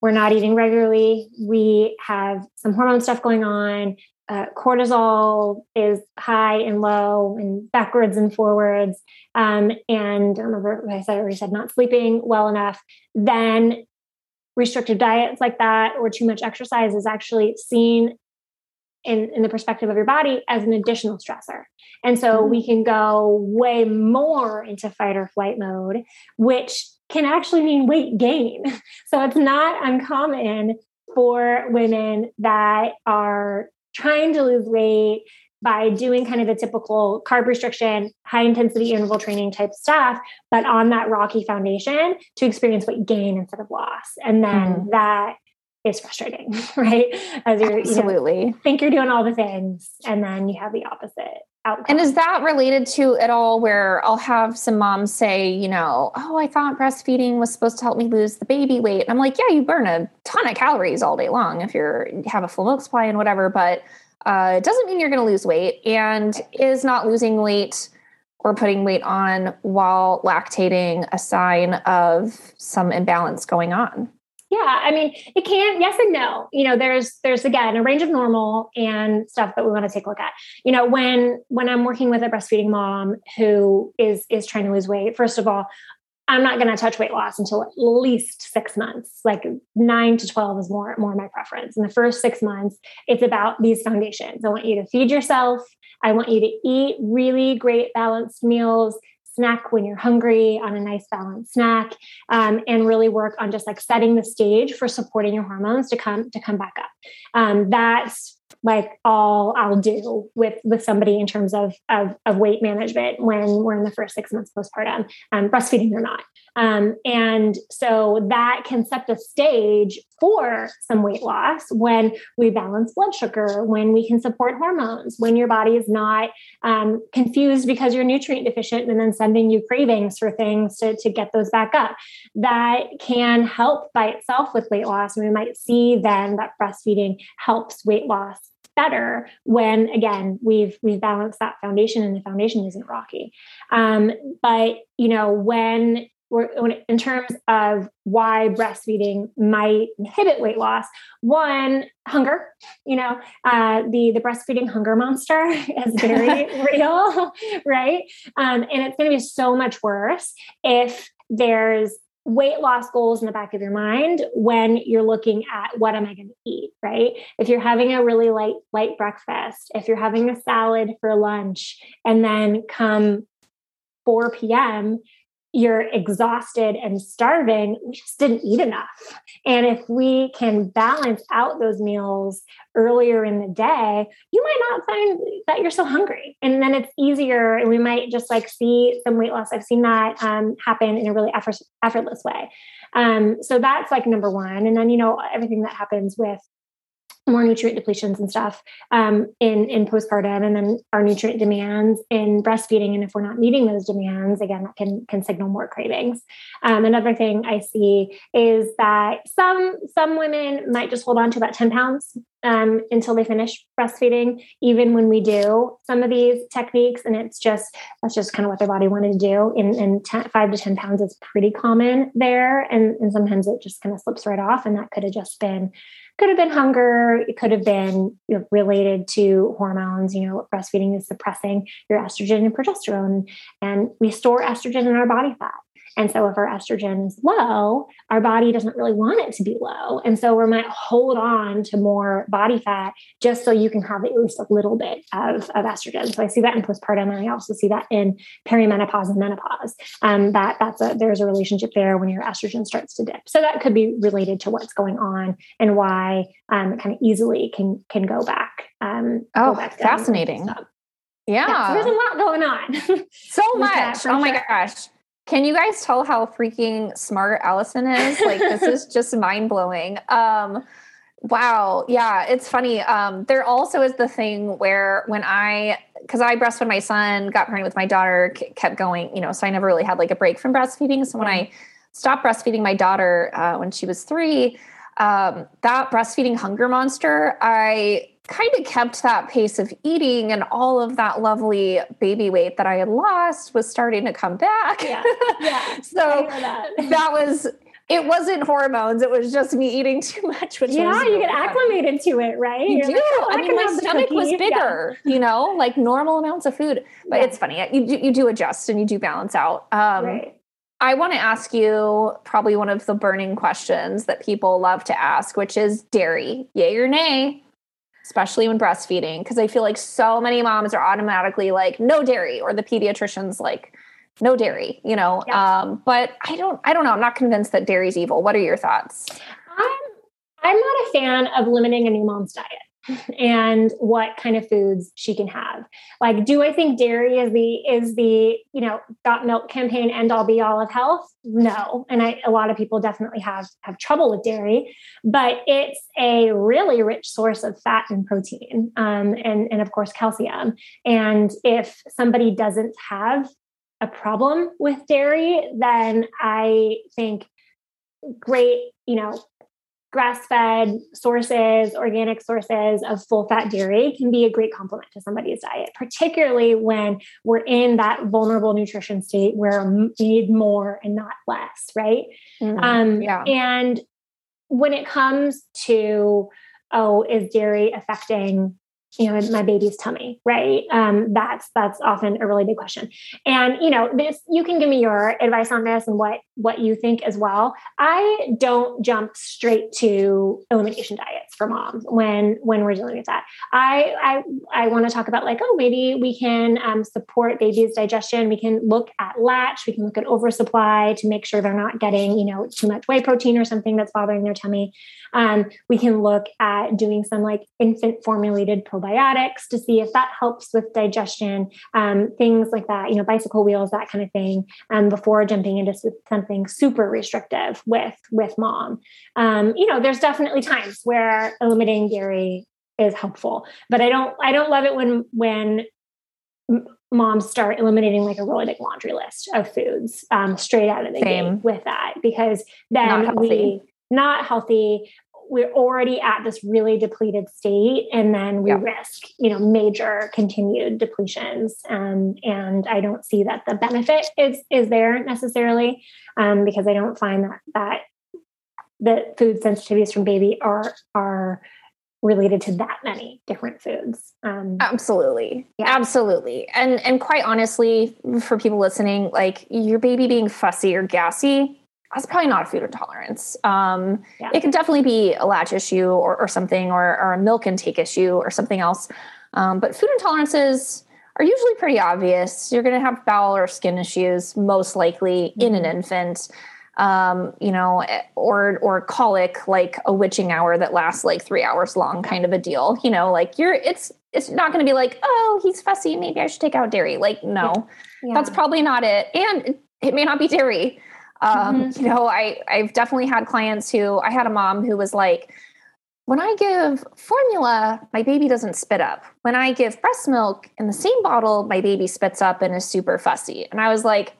we're not eating regularly, we have some hormone stuff going on, uh, cortisol is high and low and backwards and forwards. Um, and I remember I said, I already said not sleeping well enough, then restrictive diets like that or too much exercise is actually seen in, in the perspective of your body as an additional stressor. And so mm-hmm. we can go way more into fight or flight mode, which can actually mean weight gain. So it's not uncommon for women that are trying to lose weight by doing kind of the typical carb restriction, high intensity interval training type stuff, but on that rocky foundation to experience weight gain instead of loss. And then mm. that is frustrating, right? As you're absolutely you know, think you're doing all the things, and then you have the opposite. Outcome. And is that related to at all where I'll have some moms say, you know, oh, I thought breastfeeding was supposed to help me lose the baby weight. And I'm like, yeah, you burn a ton of calories all day long if you're have a full milk supply and whatever, but uh, it doesn't mean you're going to lose weight. And is not losing weight or putting weight on while lactating a sign of some imbalance going on? Yeah, I mean, it can yes and no. You know, there's there's again a range of normal and stuff that we want to take a look at. You know, when when I'm working with a breastfeeding mom who is is trying to lose weight, first of all, I'm not going to touch weight loss until at least six months. Like nine to 12 is more, more my preference. In the first six months, it's about these foundations. I want you to feed yourself. I want you to eat really great balanced meals, snack when you're hungry on a nice balanced snack um, and really work on just like setting the stage for supporting your hormones to come to come back up um, that's like all I'll do with with somebody in terms of of, of weight management when we're in the first six months postpartum, um, breastfeeding or not. Um, and so that can set the stage for some weight loss when we balance blood sugar, when we can support hormones, when your body is not um, confused because you're nutrient deficient and then sending you cravings for things to, to get those back up. That can help by itself with weight loss. And we might see then that breastfeeding helps weight loss better when again we've we've balanced that foundation and the foundation isn't rocky um, but you know when in terms of why breastfeeding might inhibit weight loss one hunger you know uh, the the breastfeeding hunger monster is very real right um, and it's going to be so much worse if there's weight loss goals in the back of your mind when you're looking at what am I going to eat, right? If you're having a really light light breakfast, if you're having a salad for lunch and then come 4 p.m you're exhausted and starving, we just didn't eat enough. And if we can balance out those meals earlier in the day, you might not find that you're so hungry. And then it's easier, and we might just like see some weight loss. I've seen that um, happen in a really effort, effortless way. Um, so that's like number one. And then, you know, everything that happens with more nutrient depletions and stuff um, in in postpartum, and then our nutrient demands in breastfeeding. And if we're not meeting those demands, again, that can can signal more cravings. Um, another thing I see is that some some women might just hold on to about ten pounds um, until they finish breastfeeding, even when we do some of these techniques. And it's just, that's just kind of what their body wanted to do. And, and ten, five to 10 pounds is pretty common there. And, and sometimes it just kind of slips right off. And that could have just been could have been hunger. It could have been you know, related to hormones. You know, breastfeeding is suppressing your estrogen and progesterone, and we store estrogen in our body fat. And so if our estrogen is low, our body doesn't really want it to be low. And so we might hold on to more body fat just so you can have at least a little bit of, of estrogen. So I see that in postpartum and I also see that in perimenopause and menopause. Um, that that's a there's a relationship there when your estrogen starts to dip. So that could be related to what's going on and why um, it kind of easily can can go back. Um, oh, go back fascinating. Yeah. yeah. So there's a lot going on. so much. Oh my gosh. Can you guys tell how freaking smart Allison is? Like this is just mind blowing. Um, wow, yeah, it's funny. Um, there also is the thing where when I, because I breastfed my son, got pregnant with my daughter, kept going, you know, so I never really had like a break from breastfeeding. So when I stopped breastfeeding my daughter uh, when she was three, um, that breastfeeding hunger monster, I kind of kept that pace of eating and all of that lovely baby weight that I had lost was starting to come back. Yeah. Yeah. so that. that was it wasn't hormones. It was just me eating too much. Which yeah, you get acclimated to it, right? You You're do. Like, oh, I, I mean, my stomach was bigger. Yeah. You know, like normal amounts of food. But yeah. it's funny. You you do adjust and you do balance out. Um, right. I want to ask you probably one of the burning questions that people love to ask, which is dairy, yay or nay, especially when breastfeeding. Because I feel like so many moms are automatically like, no dairy, or the pediatrician's like, no dairy, you know. Yeah. Um, but I don't, I don't know. I'm not convinced that dairy's evil. What are your thoughts? I'm, I'm not a fan of limiting a new mom's diet and what kind of foods she can have. Like, do I think dairy is the is the you know got milk campaign end all be all of health? No, and I, a lot of people definitely have have trouble with dairy, but it's a really rich source of fat and protein, um, and and of course calcium. And if somebody doesn't have a problem with dairy, then I think great, you know, grass fed sources, organic sources of full fat dairy can be a great complement to somebody's diet, particularly when we're in that vulnerable nutrition state where we need more and not less, right? Mm-hmm. Um, yeah. And when it comes to, oh, is dairy affecting you know my baby's tummy right? Um, that's that's often a really big question. And you know this you can give me your advice on this and what what you think as well. I don't jump straight to elimination diets for moms when when we're dealing with that. I i i want to talk about like oh maybe we can um, support baby's digestion. We can look at latch. We can look at oversupply to make sure they're not getting you know too much whey protein or something that's bothering their tummy. Um, we can look at doing some like infant formulated probiotics to see if that helps with digestion, um, things like that, you know, bicycle wheels, that kind of thing, um, before jumping into something super restrictive with with mom. Um, you know, there's definitely times where limiting dairy is helpful, but I don't I don't love it when when moms start eliminating like a really big laundry list of foods um, straight out of the Same. gate with that because then we not healthy we're already at this really depleted state and then we yeah. risk you know major continued depletions um, and i don't see that the benefit is is there necessarily um, because i don't find that that the food sensitivities from baby are are related to that many different foods um, absolutely yeah. absolutely and and quite honestly for people listening like your baby being fussy or gassy that's probably not a food intolerance. Um, yeah. It can definitely be a latch issue or, or something, or, or, a milk intake issue or something else. Um, but food intolerances are usually pretty obvious. You're going to have bowel or skin issues, most likely in an mm-hmm. infant. Um, you know, eh, or or colic, like a witching hour that lasts like three hours long, kind of a deal. You know, like you're it's it's not going to be like, oh, he's fussy, maybe I should take out dairy. Like, no, yeah. Yeah. that's probably not it, and it, it may not be dairy. Um, mm-hmm. You know, I I've definitely had clients who I had a mom who was like, when I give formula, my baby doesn't spit up. When I give breast milk in the same bottle, my baby spits up and is super fussy. And I was like,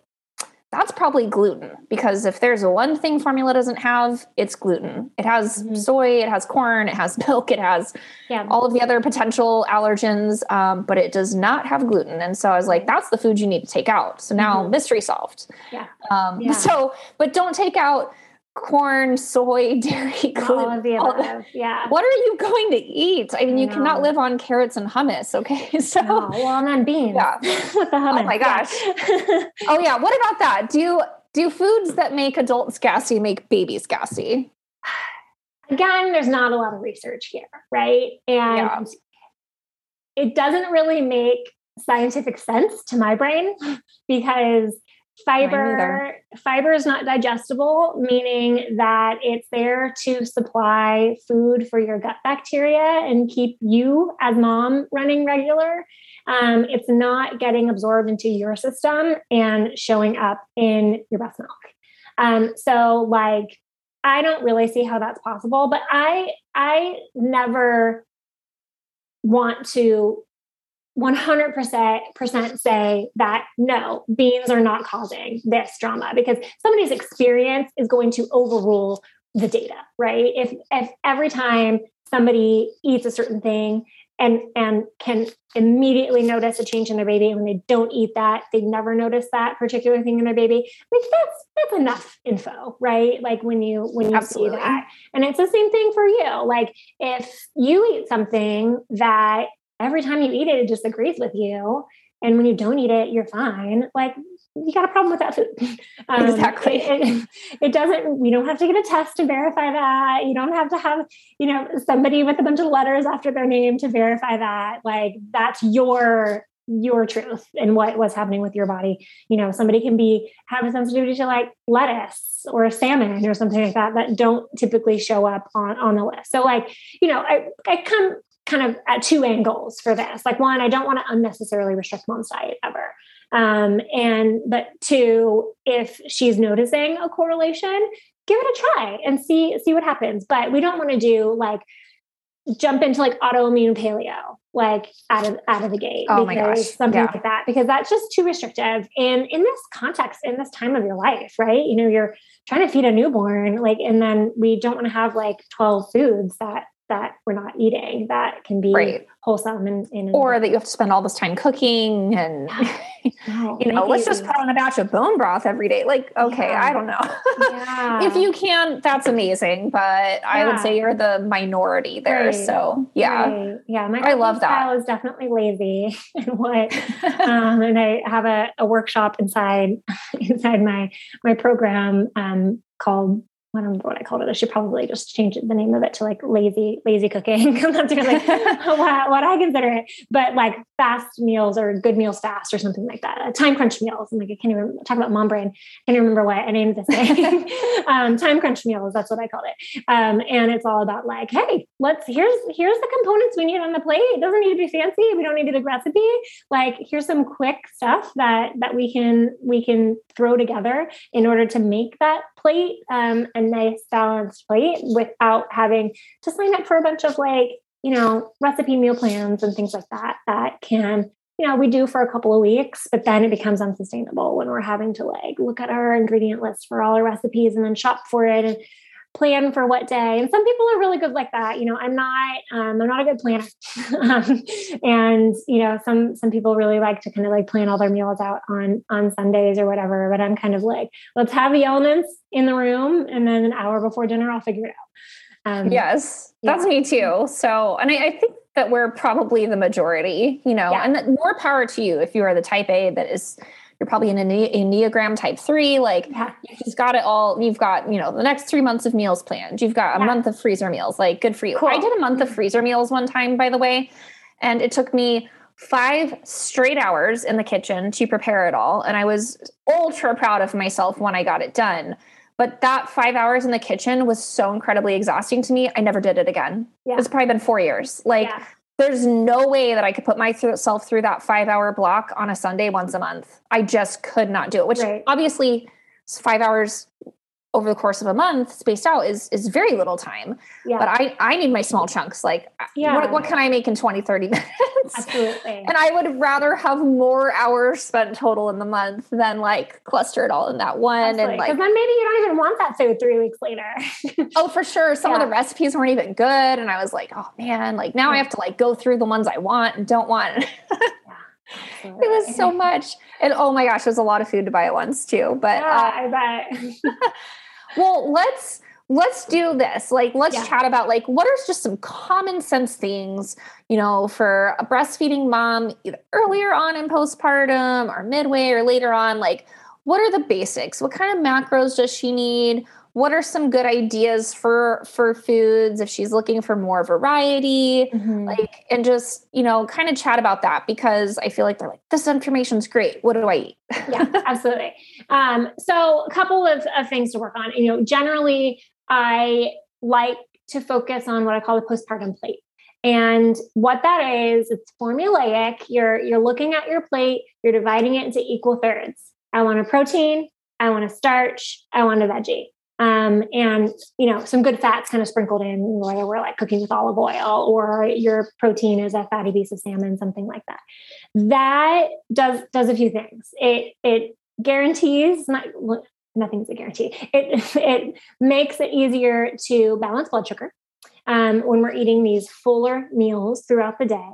that's probably gluten because if there's one thing formula doesn't have, it's gluten. It has mm-hmm. soy, it has corn, it has milk, it has yeah. all of the other potential allergens, um, but it does not have gluten. And so I was like, that's the food you need to take out. So now mm-hmm. mystery solved. Yeah. Um, yeah. So, but don't take out corn, soy, dairy, gluten. All of the above. Yeah. What are you going to eat? I mean, you cannot live on carrots and hummus. Okay. So, no. well, and then beans. Yeah. With the hummus. Oh my gosh. Yeah. oh yeah. What about that? Do you, do foods that make adults gassy make babies gassy? Again, there's not a lot of research here, right? And yeah. it doesn't really make scientific sense to my brain because fiber fiber is not digestible meaning that it's there to supply food for your gut bacteria and keep you as mom running regular. Um, it's not getting absorbed into your system and showing up in your breast milk. Um, so like i don't really see how that's possible but i i never want to 100% say that no, beans are not causing this drama because somebody's experience is going to overrule the data, right? If if every time somebody eats a certain thing and and can immediately notice a change in their baby and when they don't eat that they never notice that particular thing in their baby like that's that's enough info right like when you when you Absolutely. see that and it's the same thing for you like if you eat something that every time you eat it it disagrees with you and when you don't eat it you're fine like you got a problem with that food. Um, exactly. It, it, doesn't, we don't have to get a test to verify that. You don't have to have, you know, somebody with a bunch of letters after their name to verify that. Like that's your your truth and what was happening with your body. You know, somebody can be have a sensitivity to like lettuce or salmon or something like that that don't typically show up on on the list. So like, you know, I I come kind of at two angles for this. Like one, I don't want to unnecessarily restrict mom's diet ever. Um, and but two, if she's noticing a correlation, give it a try and see see what happens. But we don't want to do like jump into like autoimmune paleo like out of out of the gate oh my gosh something yeah. like that because that's just too restrictive and in this context in this time of your life right you know you're trying to feed a newborn like and then we don't want to have like 12 foods that that we're not eating that can be right. wholesome and, and or that you have to spend all this time cooking and no, you know let's just put on a batch of bone broth every day like okay yeah. i don't know yeah. if you can that's amazing but yeah. i would say you're the minority there right. so yeah right. yeah my i love that is definitely lazy and what um, and i have a, a workshop inside inside my my program um, called I don't remember what I called it. I should probably just change the name of it to like lazy, lazy cooking. I'm not doing like what, what, I consider it, but like fast meals or good meals fast or something like that. Uh, time crunch meals. I'm like, I can't even talk about mom brain. I can't remember what I named this thing. um, time crunch meals. That's what I called it. Um, and it's all about like, hey, let's, here's, here's the components we need on the plate. It doesn't need to be fancy. We don't need a big recipe. Like here's some quick stuff that, that we can, we can throw together in order to make that plate um, a nice balanced plate without having to sign up for a bunch of like you know recipe meal plans and things like that that can you know we do for a couple of weeks but then it becomes unsustainable when we're having to like look at our ingredient list for all our recipes and then shop for it and plan for what day. And some people are really good like that. You know, I'm not, um, I'm not a good planner. um, and, you know, some, some people really like to kind of like plan all their meals out on, on Sundays or whatever. But I'm kind of like, let's have the elements in the room. And then an hour before dinner, I'll figure it out. Um, yes, that's yeah. me too. So, and I, I, think that we're probably the majority, you know, yeah. and more power to you if you are the type A that is you're probably in an Enneagram type three. Like yeah. you've got it all. You've got, you know, the next three months of meals planned. You've got a yeah. month of freezer meals. Like good for you. Cool. I did a month of mm-hmm. freezer meals one time, by the way. And it took me five straight hours in the kitchen to prepare it all. And I was ultra proud of myself when I got it done. But that five hours in the kitchen was so incredibly exhausting to me. I never did it again. Yeah. It's probably been four years. Like yeah there's no way that I could put myself through that five hour block on a Sunday once a month. I just could not do it, which right. obviously five hours over the course of a month spaced out is is very little time. Yeah. but i i need my small chunks. Like yeah. what, what can i make in 20 30 minutes? Absolutely. And i would rather have more hours spent total in the month than like cluster it all in that one absolutely. and like then maybe you don't even want that food three weeks later. Oh for sure. Some yeah. of the recipes weren't even good and i was like oh man. Like now i have to like go through the ones i want and don't want. It was so much. And oh my gosh there's a lot of food to buy at once too but yeah, uh, i bet well, let's let's do this. Like, let's yeah. chat about like what are just some common sense things, you know, for a breastfeeding mom, either earlier on in postpartum or midway or later on. Like, what are the basics? What kind of macros does she need? What are some good ideas for for foods if she's looking for more variety? Mm-hmm. like and just you know kind of chat about that because i feel like they're like this information's great. What do i eat? Yeah absolutely. Um, so a couple of, of things to work on. You know generally i like to focus on what i call the postpartum plate. And what that is it's formulaic. You're you're looking at your plate you're dividing it into equal thirds. I want a protein i want a starch i want a veggie um, and you know some good fats kind of sprinkled in whether we're like cooking with olive oil or your protein is a fatty piece of salmon something like that. That does does a few things. It it guarantees not nothing's a guarantee. It it makes it easier to balance blood sugar um, when we're eating these fuller meals throughout the day.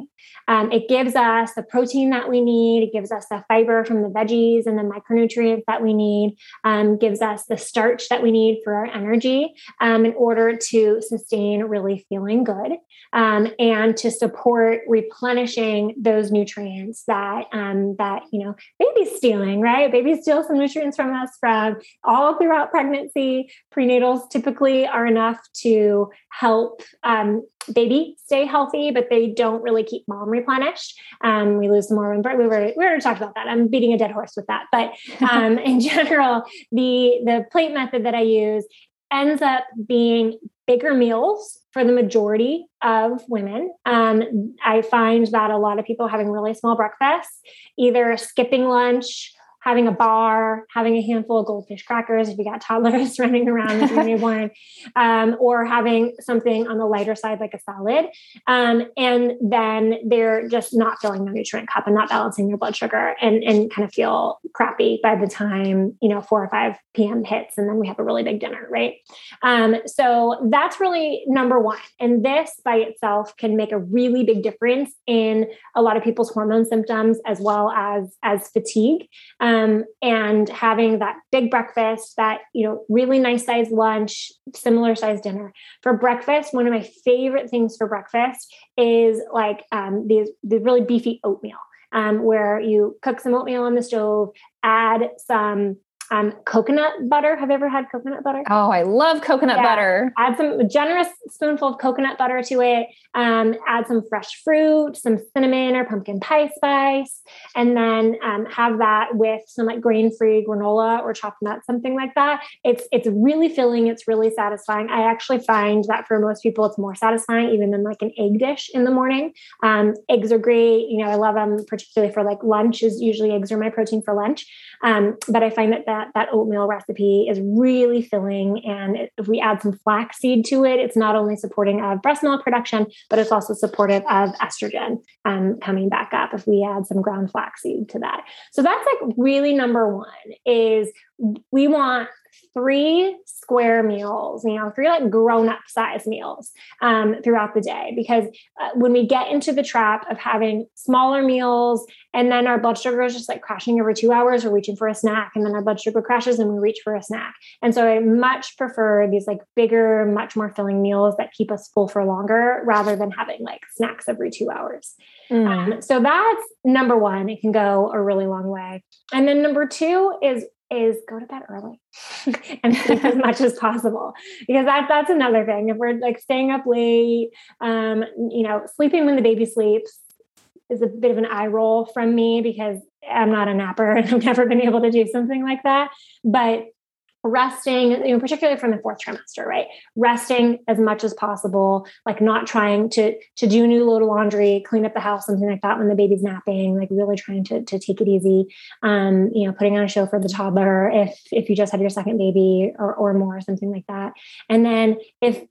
Um, it gives us the protein that we need, it gives us the fiber from the veggies and the micronutrients that we need, um, gives us the starch that we need for our energy um, in order to sustain really feeling good um, and to support replenishing those nutrients that um, that you know baby's stealing right? Babies steal some nutrients from us from all throughout pregnancy. Prenatals typically are enough to help um, baby stay healthy, but they don't really keep mom replenished. Um, we lose more when we were we already talked about that. I'm beating a dead horse with that, but um, in general, the the plate method that I use ends up being bigger meals for the majority of women. Um, I find that a lot of people having really small breakfasts, either skipping lunch having a bar, having a handful of goldfish crackers if you got toddlers running around with your newborn, um, or having something on the lighter side like a salad. Um, and then they're just not filling their nutrient cup and not balancing their blood sugar and, and kind of feel crappy by the time, you know, 4 or 5 p.m. hits. And then we have a really big dinner, right? Um, so that's really number one. And this by itself can make a really big difference in a lot of people's hormone symptoms as well as, as fatigue. Um, um, and having that big breakfast, that you know, really nice size lunch, similar size dinner. For breakfast, one of my favorite things for breakfast is like um, these the really beefy oatmeal, um, where you cook some oatmeal on the stove, add some um, coconut butter. Have you ever had coconut butter? Oh, I love coconut yeah. butter. Add some generous spoonful of coconut butter to it. Um, add some fresh fruit, some cinnamon or pumpkin pie spice, and then um, have that with some like grain-free granola or chopped nuts, something like that. It's it's really filling. It's really satisfying. I actually find that for most people, it's more satisfying even than like an egg dish in the morning. Um, eggs are great. You know, I love them particularly for like lunch. Is usually eggs are my protein for lunch. Um, but I find that that that that oatmeal recipe is really filling. And if we add some flaxseed to it it's not only supporting of breast milk production but it's also supportive of estrogen um, coming back up if we add some ground flaxseed to that. So that's like really number one is we want three square meals, you know, three like grown up size meals um, throughout the day. Because uh, when we get into the trap of having smaller meals and then our blood sugar is just like crashing every two hours, we're reaching for a snack, and then our blood sugar crashes and we reach for a snack. And so I much prefer these like bigger, much more filling meals that keep us full for longer rather than having like snacks every two hours. Mm. Um, so that's number one. It can go a really long way. And then number two is is go to bed early and sleep as much as possible. Because that that's another thing. If we're like staying up late um you know sleeping when the baby sleeps is a bit of an eye roll from me because I'm not a napper and I've never been able to do something like that. But resting, you know, particularly from the fourth trimester, right? Resting as much as possible, like not trying to to do new load of laundry, clean up the house, something like that when the baby's napping, like really trying to to take it easy. Um, you know, putting on a show for the toddler if if you just had your second baby or or more, something like that. And then if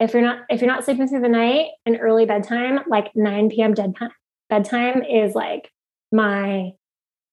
if you're not if you're not sleeping through the night, an early bedtime, like 9 p.m. dead bedtime is like my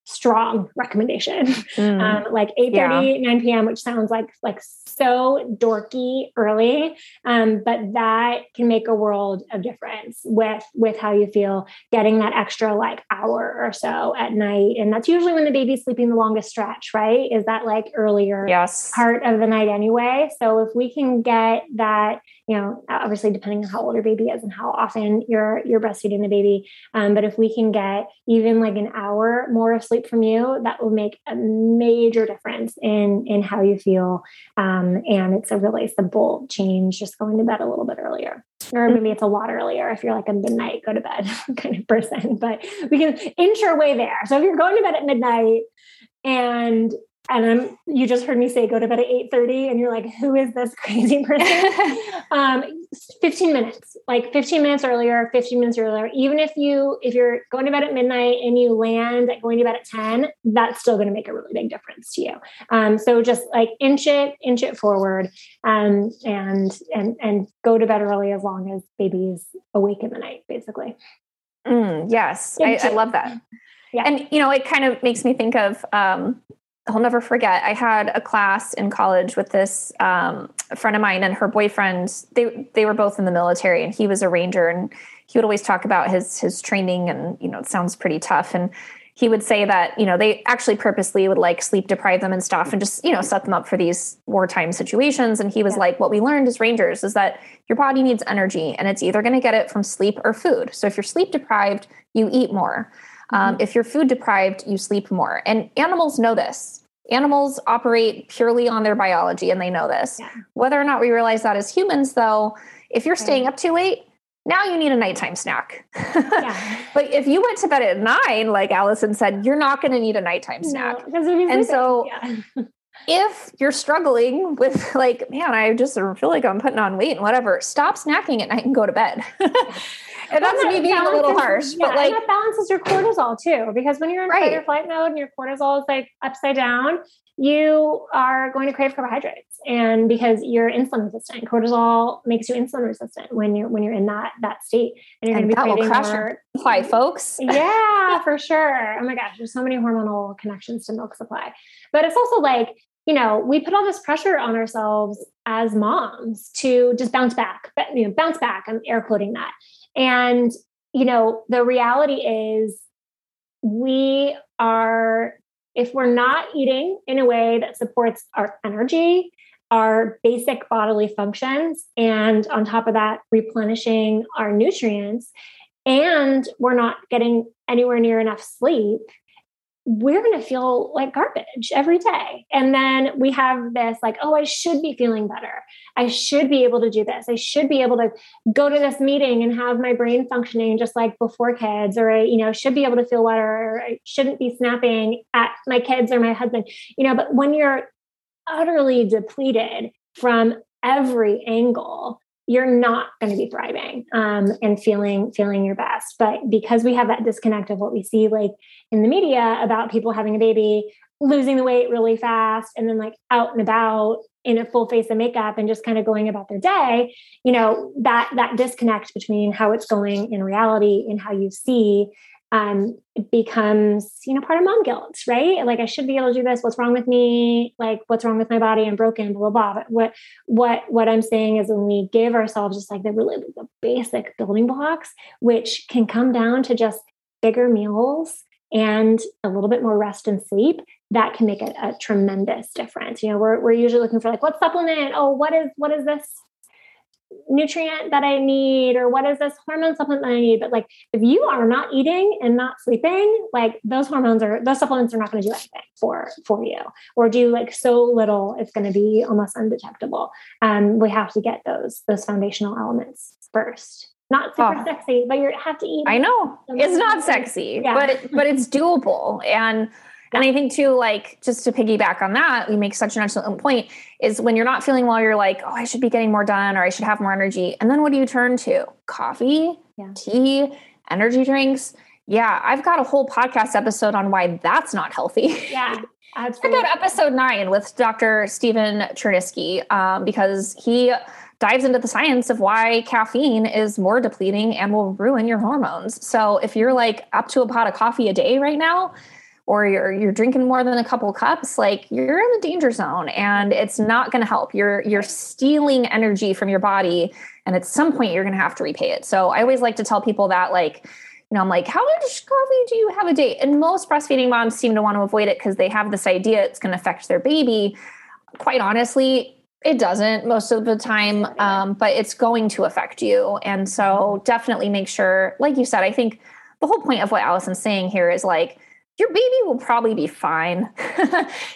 strong recommendation. Mm. um, like 8 30 yeah. 9 p.m which sounds like like so dorky early um, but that can make a world of difference with with how you feel getting that extra like hour or so at night. And that's usually when the baby's sleeping the longest stretch right? Is that like earlier yes. part of the night anyway? So if we can get that you know obviously depending on how old your baby is and how often you're you're breastfeeding the baby um, but if we can get even like an hour more of sleep from you that will make a major difference in in how you feel um, and it's a really simple change just going to bed a little bit earlier. Or maybe it's a lot earlier if you're like a midnight go to bed kind of person but we can inch our way there. So if you're going to bed at midnight and and I'm you just heard me say go to bed at 8:30 and you're like who is this crazy person? Um 15 minutes like 15 minutes earlier 15 minutes earlier. Even if you if you're going to bed at midnight and you land at going to bed at 10 that's still going to make a really big difference to you. Um so just like inch it inch it forward um and and and go to bed early as long as baby is awake in the night basically. Mm, yes. I, I love that. Yeah. And you know, it kind of makes me think of um, I'll never forget. I had a class in college with this um, friend of mine and her boyfriend. They they were both in the military, and he was a ranger, and he would always talk about his his training, and you know, it sounds pretty tough. And he would say that you know they actually purposely would like sleep deprive them and stuff, and just you know set them up for these wartime situations. And he was yeah. like, what we learned as rangers is that your body needs energy, and it's either going to get it from sleep or food. So if you're sleep deprived, you eat more. Um, mm-hmm. if you're food deprived, you sleep more. And animals know this. Animals operate purely on their biology and they know this. Yeah. Whether or not we realize that as humans, though, if you're staying up too late, now you need a nighttime snack. yeah. but if you went to bed at nine, like Allison said, you're not going to need a nighttime snack. No, and so yeah. if you're struggling with like, man, I just feel like I'm putting on weight and whatever, stop snacking at night and go to bed. and that's me being a little harsh. Yeah, but like that balances your cortisol too, because when you're in right. fight or flight mode and your cortisol is like upside down, you are going to crave carbohydrates. And because you're insulin resistant, cortisol makes you insulin resistant when you're when you're in that that state. And you're going to be craving more. Supply, folks. yeah, for sure. Oh my gosh, there's so many hormonal connections to milk supply. But it's also like you know, we put all this pressure on ourselves as moms to just bounce back, but you know, bounce back. I'm air quoting that. And, you know, the reality is we are, if we're not eating in a way that supports our energy, our basic bodily functions, and on top of that, replenishing our nutrients, and we're not getting anywhere near enough sleep, we're going to feel like garbage every day. And then we have this like, oh, I should be feeling better. I should be able to do this. I should be able to go to this meeting and have my brain functioning just like before kids, or I, you know, should be able to feel better, or I shouldn't be snapping at my kids or my husband, you know, but when you're utterly depleted from every angle, you're not going to be thriving um, and feeling feeling your best. But because we have that disconnect of what we see like in the media about people having a baby losing the weight really fast and then like out and about in a full face of makeup and just kind of going about their day you know that that disconnect between how it's going in reality and how you see um, becomes you know part of mom guilt right? Like i should be able to do this. What's wrong with me? Like what's wrong with my body? I'm broken blah blah blah. But what what what i'm saying is when we give ourselves just like the really the basic building blocks which can come down to just bigger meals and a little bit more rest and sleep that can make a, a tremendous difference. You know we're, we're usually looking for like what supplement? Oh what is what is this nutrient that I need or what is this hormone supplement that I need. But like if you are not eating and not sleeping, like those hormones are those supplements are not going to do anything for for you or do like so little it's going to be almost undetectable. Um we have to get those those foundational elements first. Not super oh, sexy, but you have to eat. I know. It's not sexy, yeah. but but it's doable. And and I think too, like just to piggyback on that, we make such an excellent point is when you're not feeling well, you're like, oh, I should be getting more done or I should have more energy. And then what do you turn to? Coffee, yeah. tea, energy drinks. Yeah, I've got a whole podcast episode on why that's not healthy. Yeah. Absolutely. Check out episode nine with Dr. Stephen Chernisky um, because he dives into the science of why caffeine is more depleting and will ruin your hormones. So if you're like up to a pot of coffee a day right now, or you're you're drinking more than a couple cups like you're in the danger zone and it's not going to help. You're you're stealing energy from your body and at some point you're going to have to repay it. So i always like to tell people that like you know i'm like how much coffee do you have a day? And most breastfeeding moms seem to want to avoid it because they have this idea it's going to affect their baby. Quite honestly it doesn't most of the time um, but it's going to affect you. And so definitely make sure like you said i think the whole point of what allison's saying here is like your baby will probably be fine.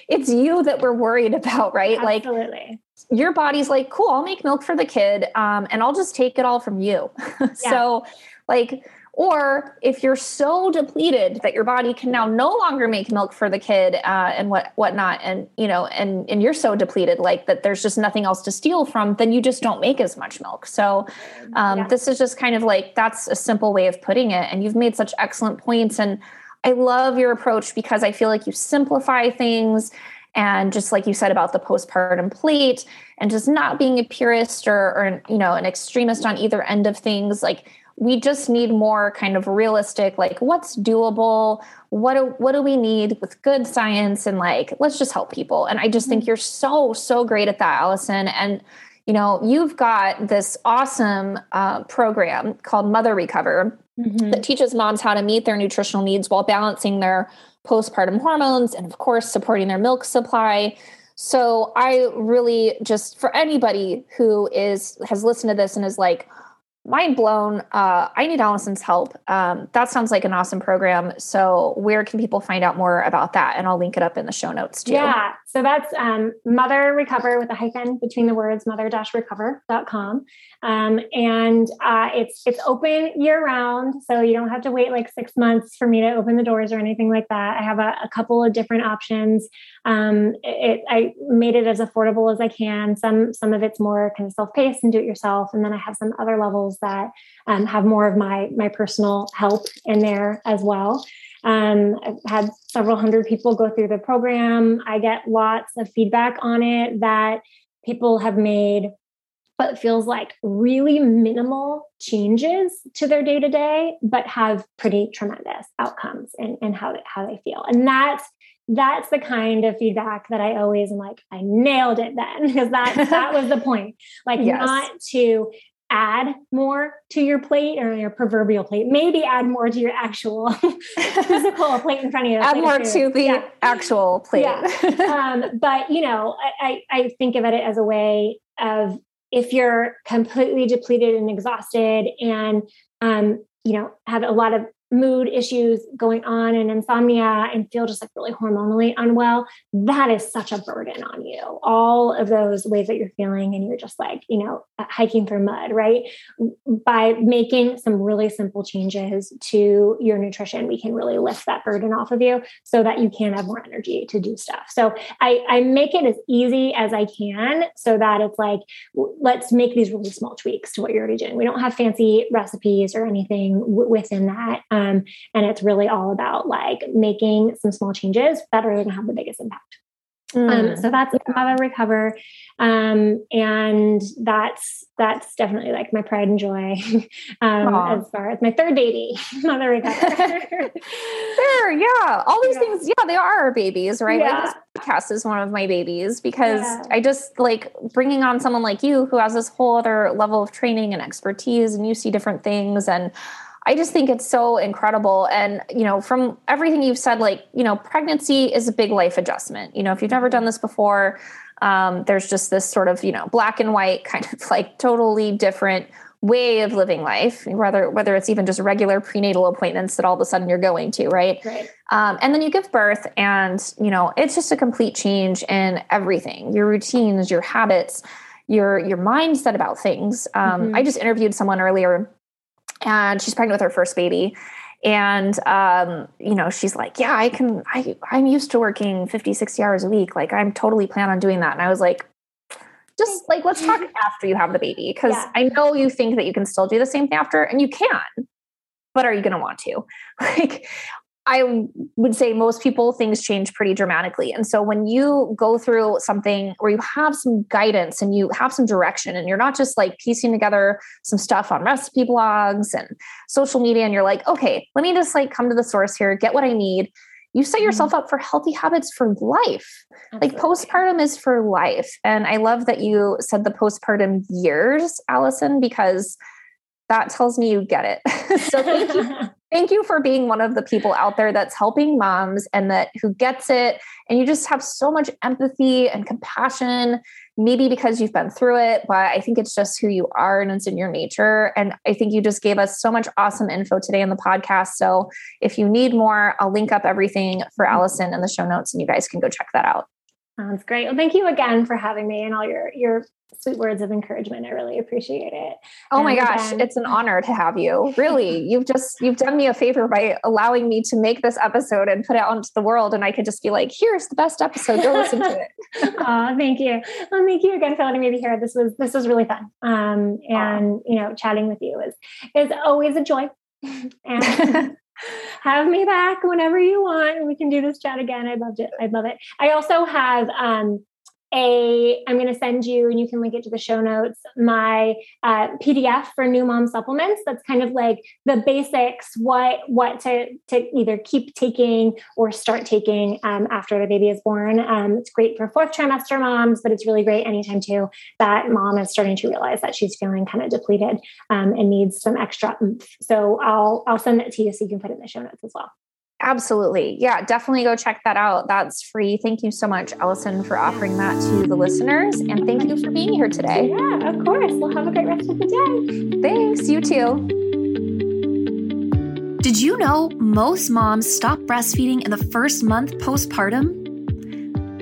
it's you that we're worried about, right? Absolutely. Like your body's like, cool, I'll make milk for the kid, um, and I'll just take it all from you. yeah. So, like, or if you're so depleted that your body can now no longer make milk for the kid uh, and what whatnot, and you know, and and you're so depleted like that, there's just nothing else to steal from. Then you just don't make as much milk. So, um, yeah. this is just kind of like that's a simple way of putting it. And you've made such excellent points and I love your approach because I feel like you simplify things. And just like you said about the postpartum plate, and just not being a purist or, or you know an extremist on either end of things like we just need more kind of realistic like what's doable what do, what do we need with good science and like let's just help people and i just think mm-hmm. you're so so great at that allison and you know you've got this awesome uh, program called mother recover mm-hmm. that teaches moms how to meet their nutritional needs while balancing their postpartum hormones and of course supporting their milk supply so i really just for anybody who is has listened to this and is like mind blown. Uh, I need Allison's help. Um, that sounds like an awesome program. So, where can people find out more about that? And I'll link it up in the show notes too. Yeah. So, that's um, Mother Recover with a hyphen between the words mother recover.com. Um, and uh, it's it's open year round. So, you don't have to wait like six months for me to open the doors or anything like that. I have a, a couple of different options. Um, it, I made it as affordable as I can. Some some of it's more kind of self paced and do it yourself, and then I have some other levels that um, have more of my my personal help in there as well. Um, I've had several hundred people go through the program. I get lots of feedback on it that people have made but feels like really minimal changes to their day to day, but have pretty tremendous outcomes in, in how, how they feel. And that's that's the kind of feedback that I always am like, I nailed it then, because that that was the point. Like yes. not to add more to your plate or your proverbial plate. Maybe add more to your actual physical plate in front of you. Add more to the yeah. actual plate. Yeah. um, but you know, I, I think of it as a way of if you're completely depleted and exhausted and um, you know have a lot of mood issues going on and insomnia and feel just like really hormonally unwell, that is such a burden on you. All of those ways that you're feeling and you're just like, you know, uh, hiking through mud, right? By making some really simple changes to your nutrition, we can really lift that burden off of you so that you can have more energy to do stuff. So I, I make it as easy as I can so that it's like, let's make these really small tweaks to what you're already doing. We don't have fancy recipes or anything w- within that. Um, and it's really all about like making some small changes that are going to have the biggest impact. Um, mm. Um, so that's Mother Recover. Um, and that's that's definitely like my pride and joy um, as far as my third baby, Mother Recover. there, yeah. All these yeah. things, yeah, they are our babies, right? Yeah. Like this podcast is one of my babies because yeah. I just like bringing on someone like you who has this whole other level of training and expertise and you see different things and I just think it's so incredible. And, you know, from everything you've said, like, you know, pregnancy is a big life adjustment. You know, if you've never done this before, um, there's just this sort of, you know, black and white kind of like totally different way of living life, whether whether it's even just regular prenatal appointments that all of a sudden you're going to, right? Right. Um, and then you give birth, and you know it's just a complete change in everything, your routines, your habits, your your mindset about things. Um, mm-hmm. I just interviewed someone earlier and she's pregnant with her first baby. And um, you know she's like yeah i can i i'm used to working 50 60 hours a week. Like i'm totally plan on doing that. And i was like just like let's talk after you have the baby because yeah. i know you think that you can still do the same thing after and you can but are you going to want to? Like I would say most people things change pretty dramatically. And so when you go through something where you have some guidance and you have some direction and you're not just like piecing together some stuff on recipe blogs and social media and you're like, okay, let me just like come to the source here, get what I need. You set mm-hmm. yourself up for healthy habits for life. Absolutely. Like postpartum is for life. And I love that you said the postpartum years, Allison, because that tells me you get it. so thank you thank you for being one of the people out there that's helping moms and that who gets it. And you just have so much empathy and compassion maybe because you've been through it but i think it's just who you are and it's in your nature. And i think you just gave us so much awesome info today in the podcast. So if you need more i'll link up everything for allison in the show notes and you guys can go check that out. Sounds great. Well, thank you again for having me and all your your sweet words of encouragement. I really appreciate it. Oh and my gosh, again, it's an honor to have you. Really, you've just you've done me a favor by allowing me to make this episode and put it onto the world, and I could just be like, "Here's the best episode. Go listen to it." oh, thank you. Well, thank you again for letting me be here. This was this was really fun. Um, and you know, chatting with you is is always a joy. and have me back whenever you want. We can do this chat again. I loved it. I love it. I also have um, a i'm going to send you and you can link it to the show notes my uh, pdf for new mom supplements. That's kind of like the basics what what to to either keep taking or start taking um, after the baby is born. Um, it's great for fourth trimester moms but it's really great anytime too that mom is starting to realize that she's feeling kind of depleted um, and needs some extra oomph. So i'll i'll send that to you so you can put it in the show notes as well Absolutely. Yeah, definitely go check that out. That's free. Thank you so much, Allison, for offering that to the listeners. And thank you for being here today. Yeah, of course. Well, have a great rest of the day. Thanks. You too. Did you know most moms stop breastfeeding in the first month postpartum?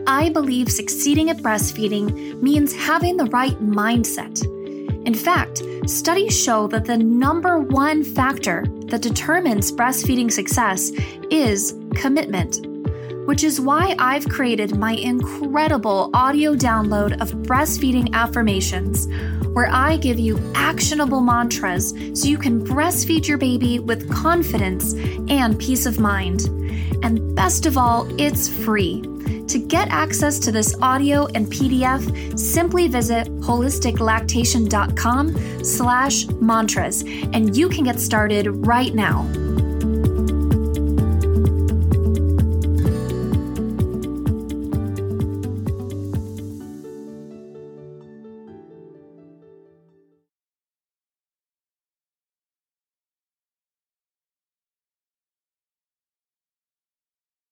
I believe succeeding at breastfeeding means having the right mindset. In fact, studies show that the number one factor that determines breastfeeding success is commitment, which is why I've created my incredible audio download of breastfeeding affirmations, where I give you actionable mantras so you can breastfeed your baby with confidence and peace of mind. And best of all, it's free. To get access to this audio and PDF, simply visit holisticlactation.com slash mantras, and you can get started right now.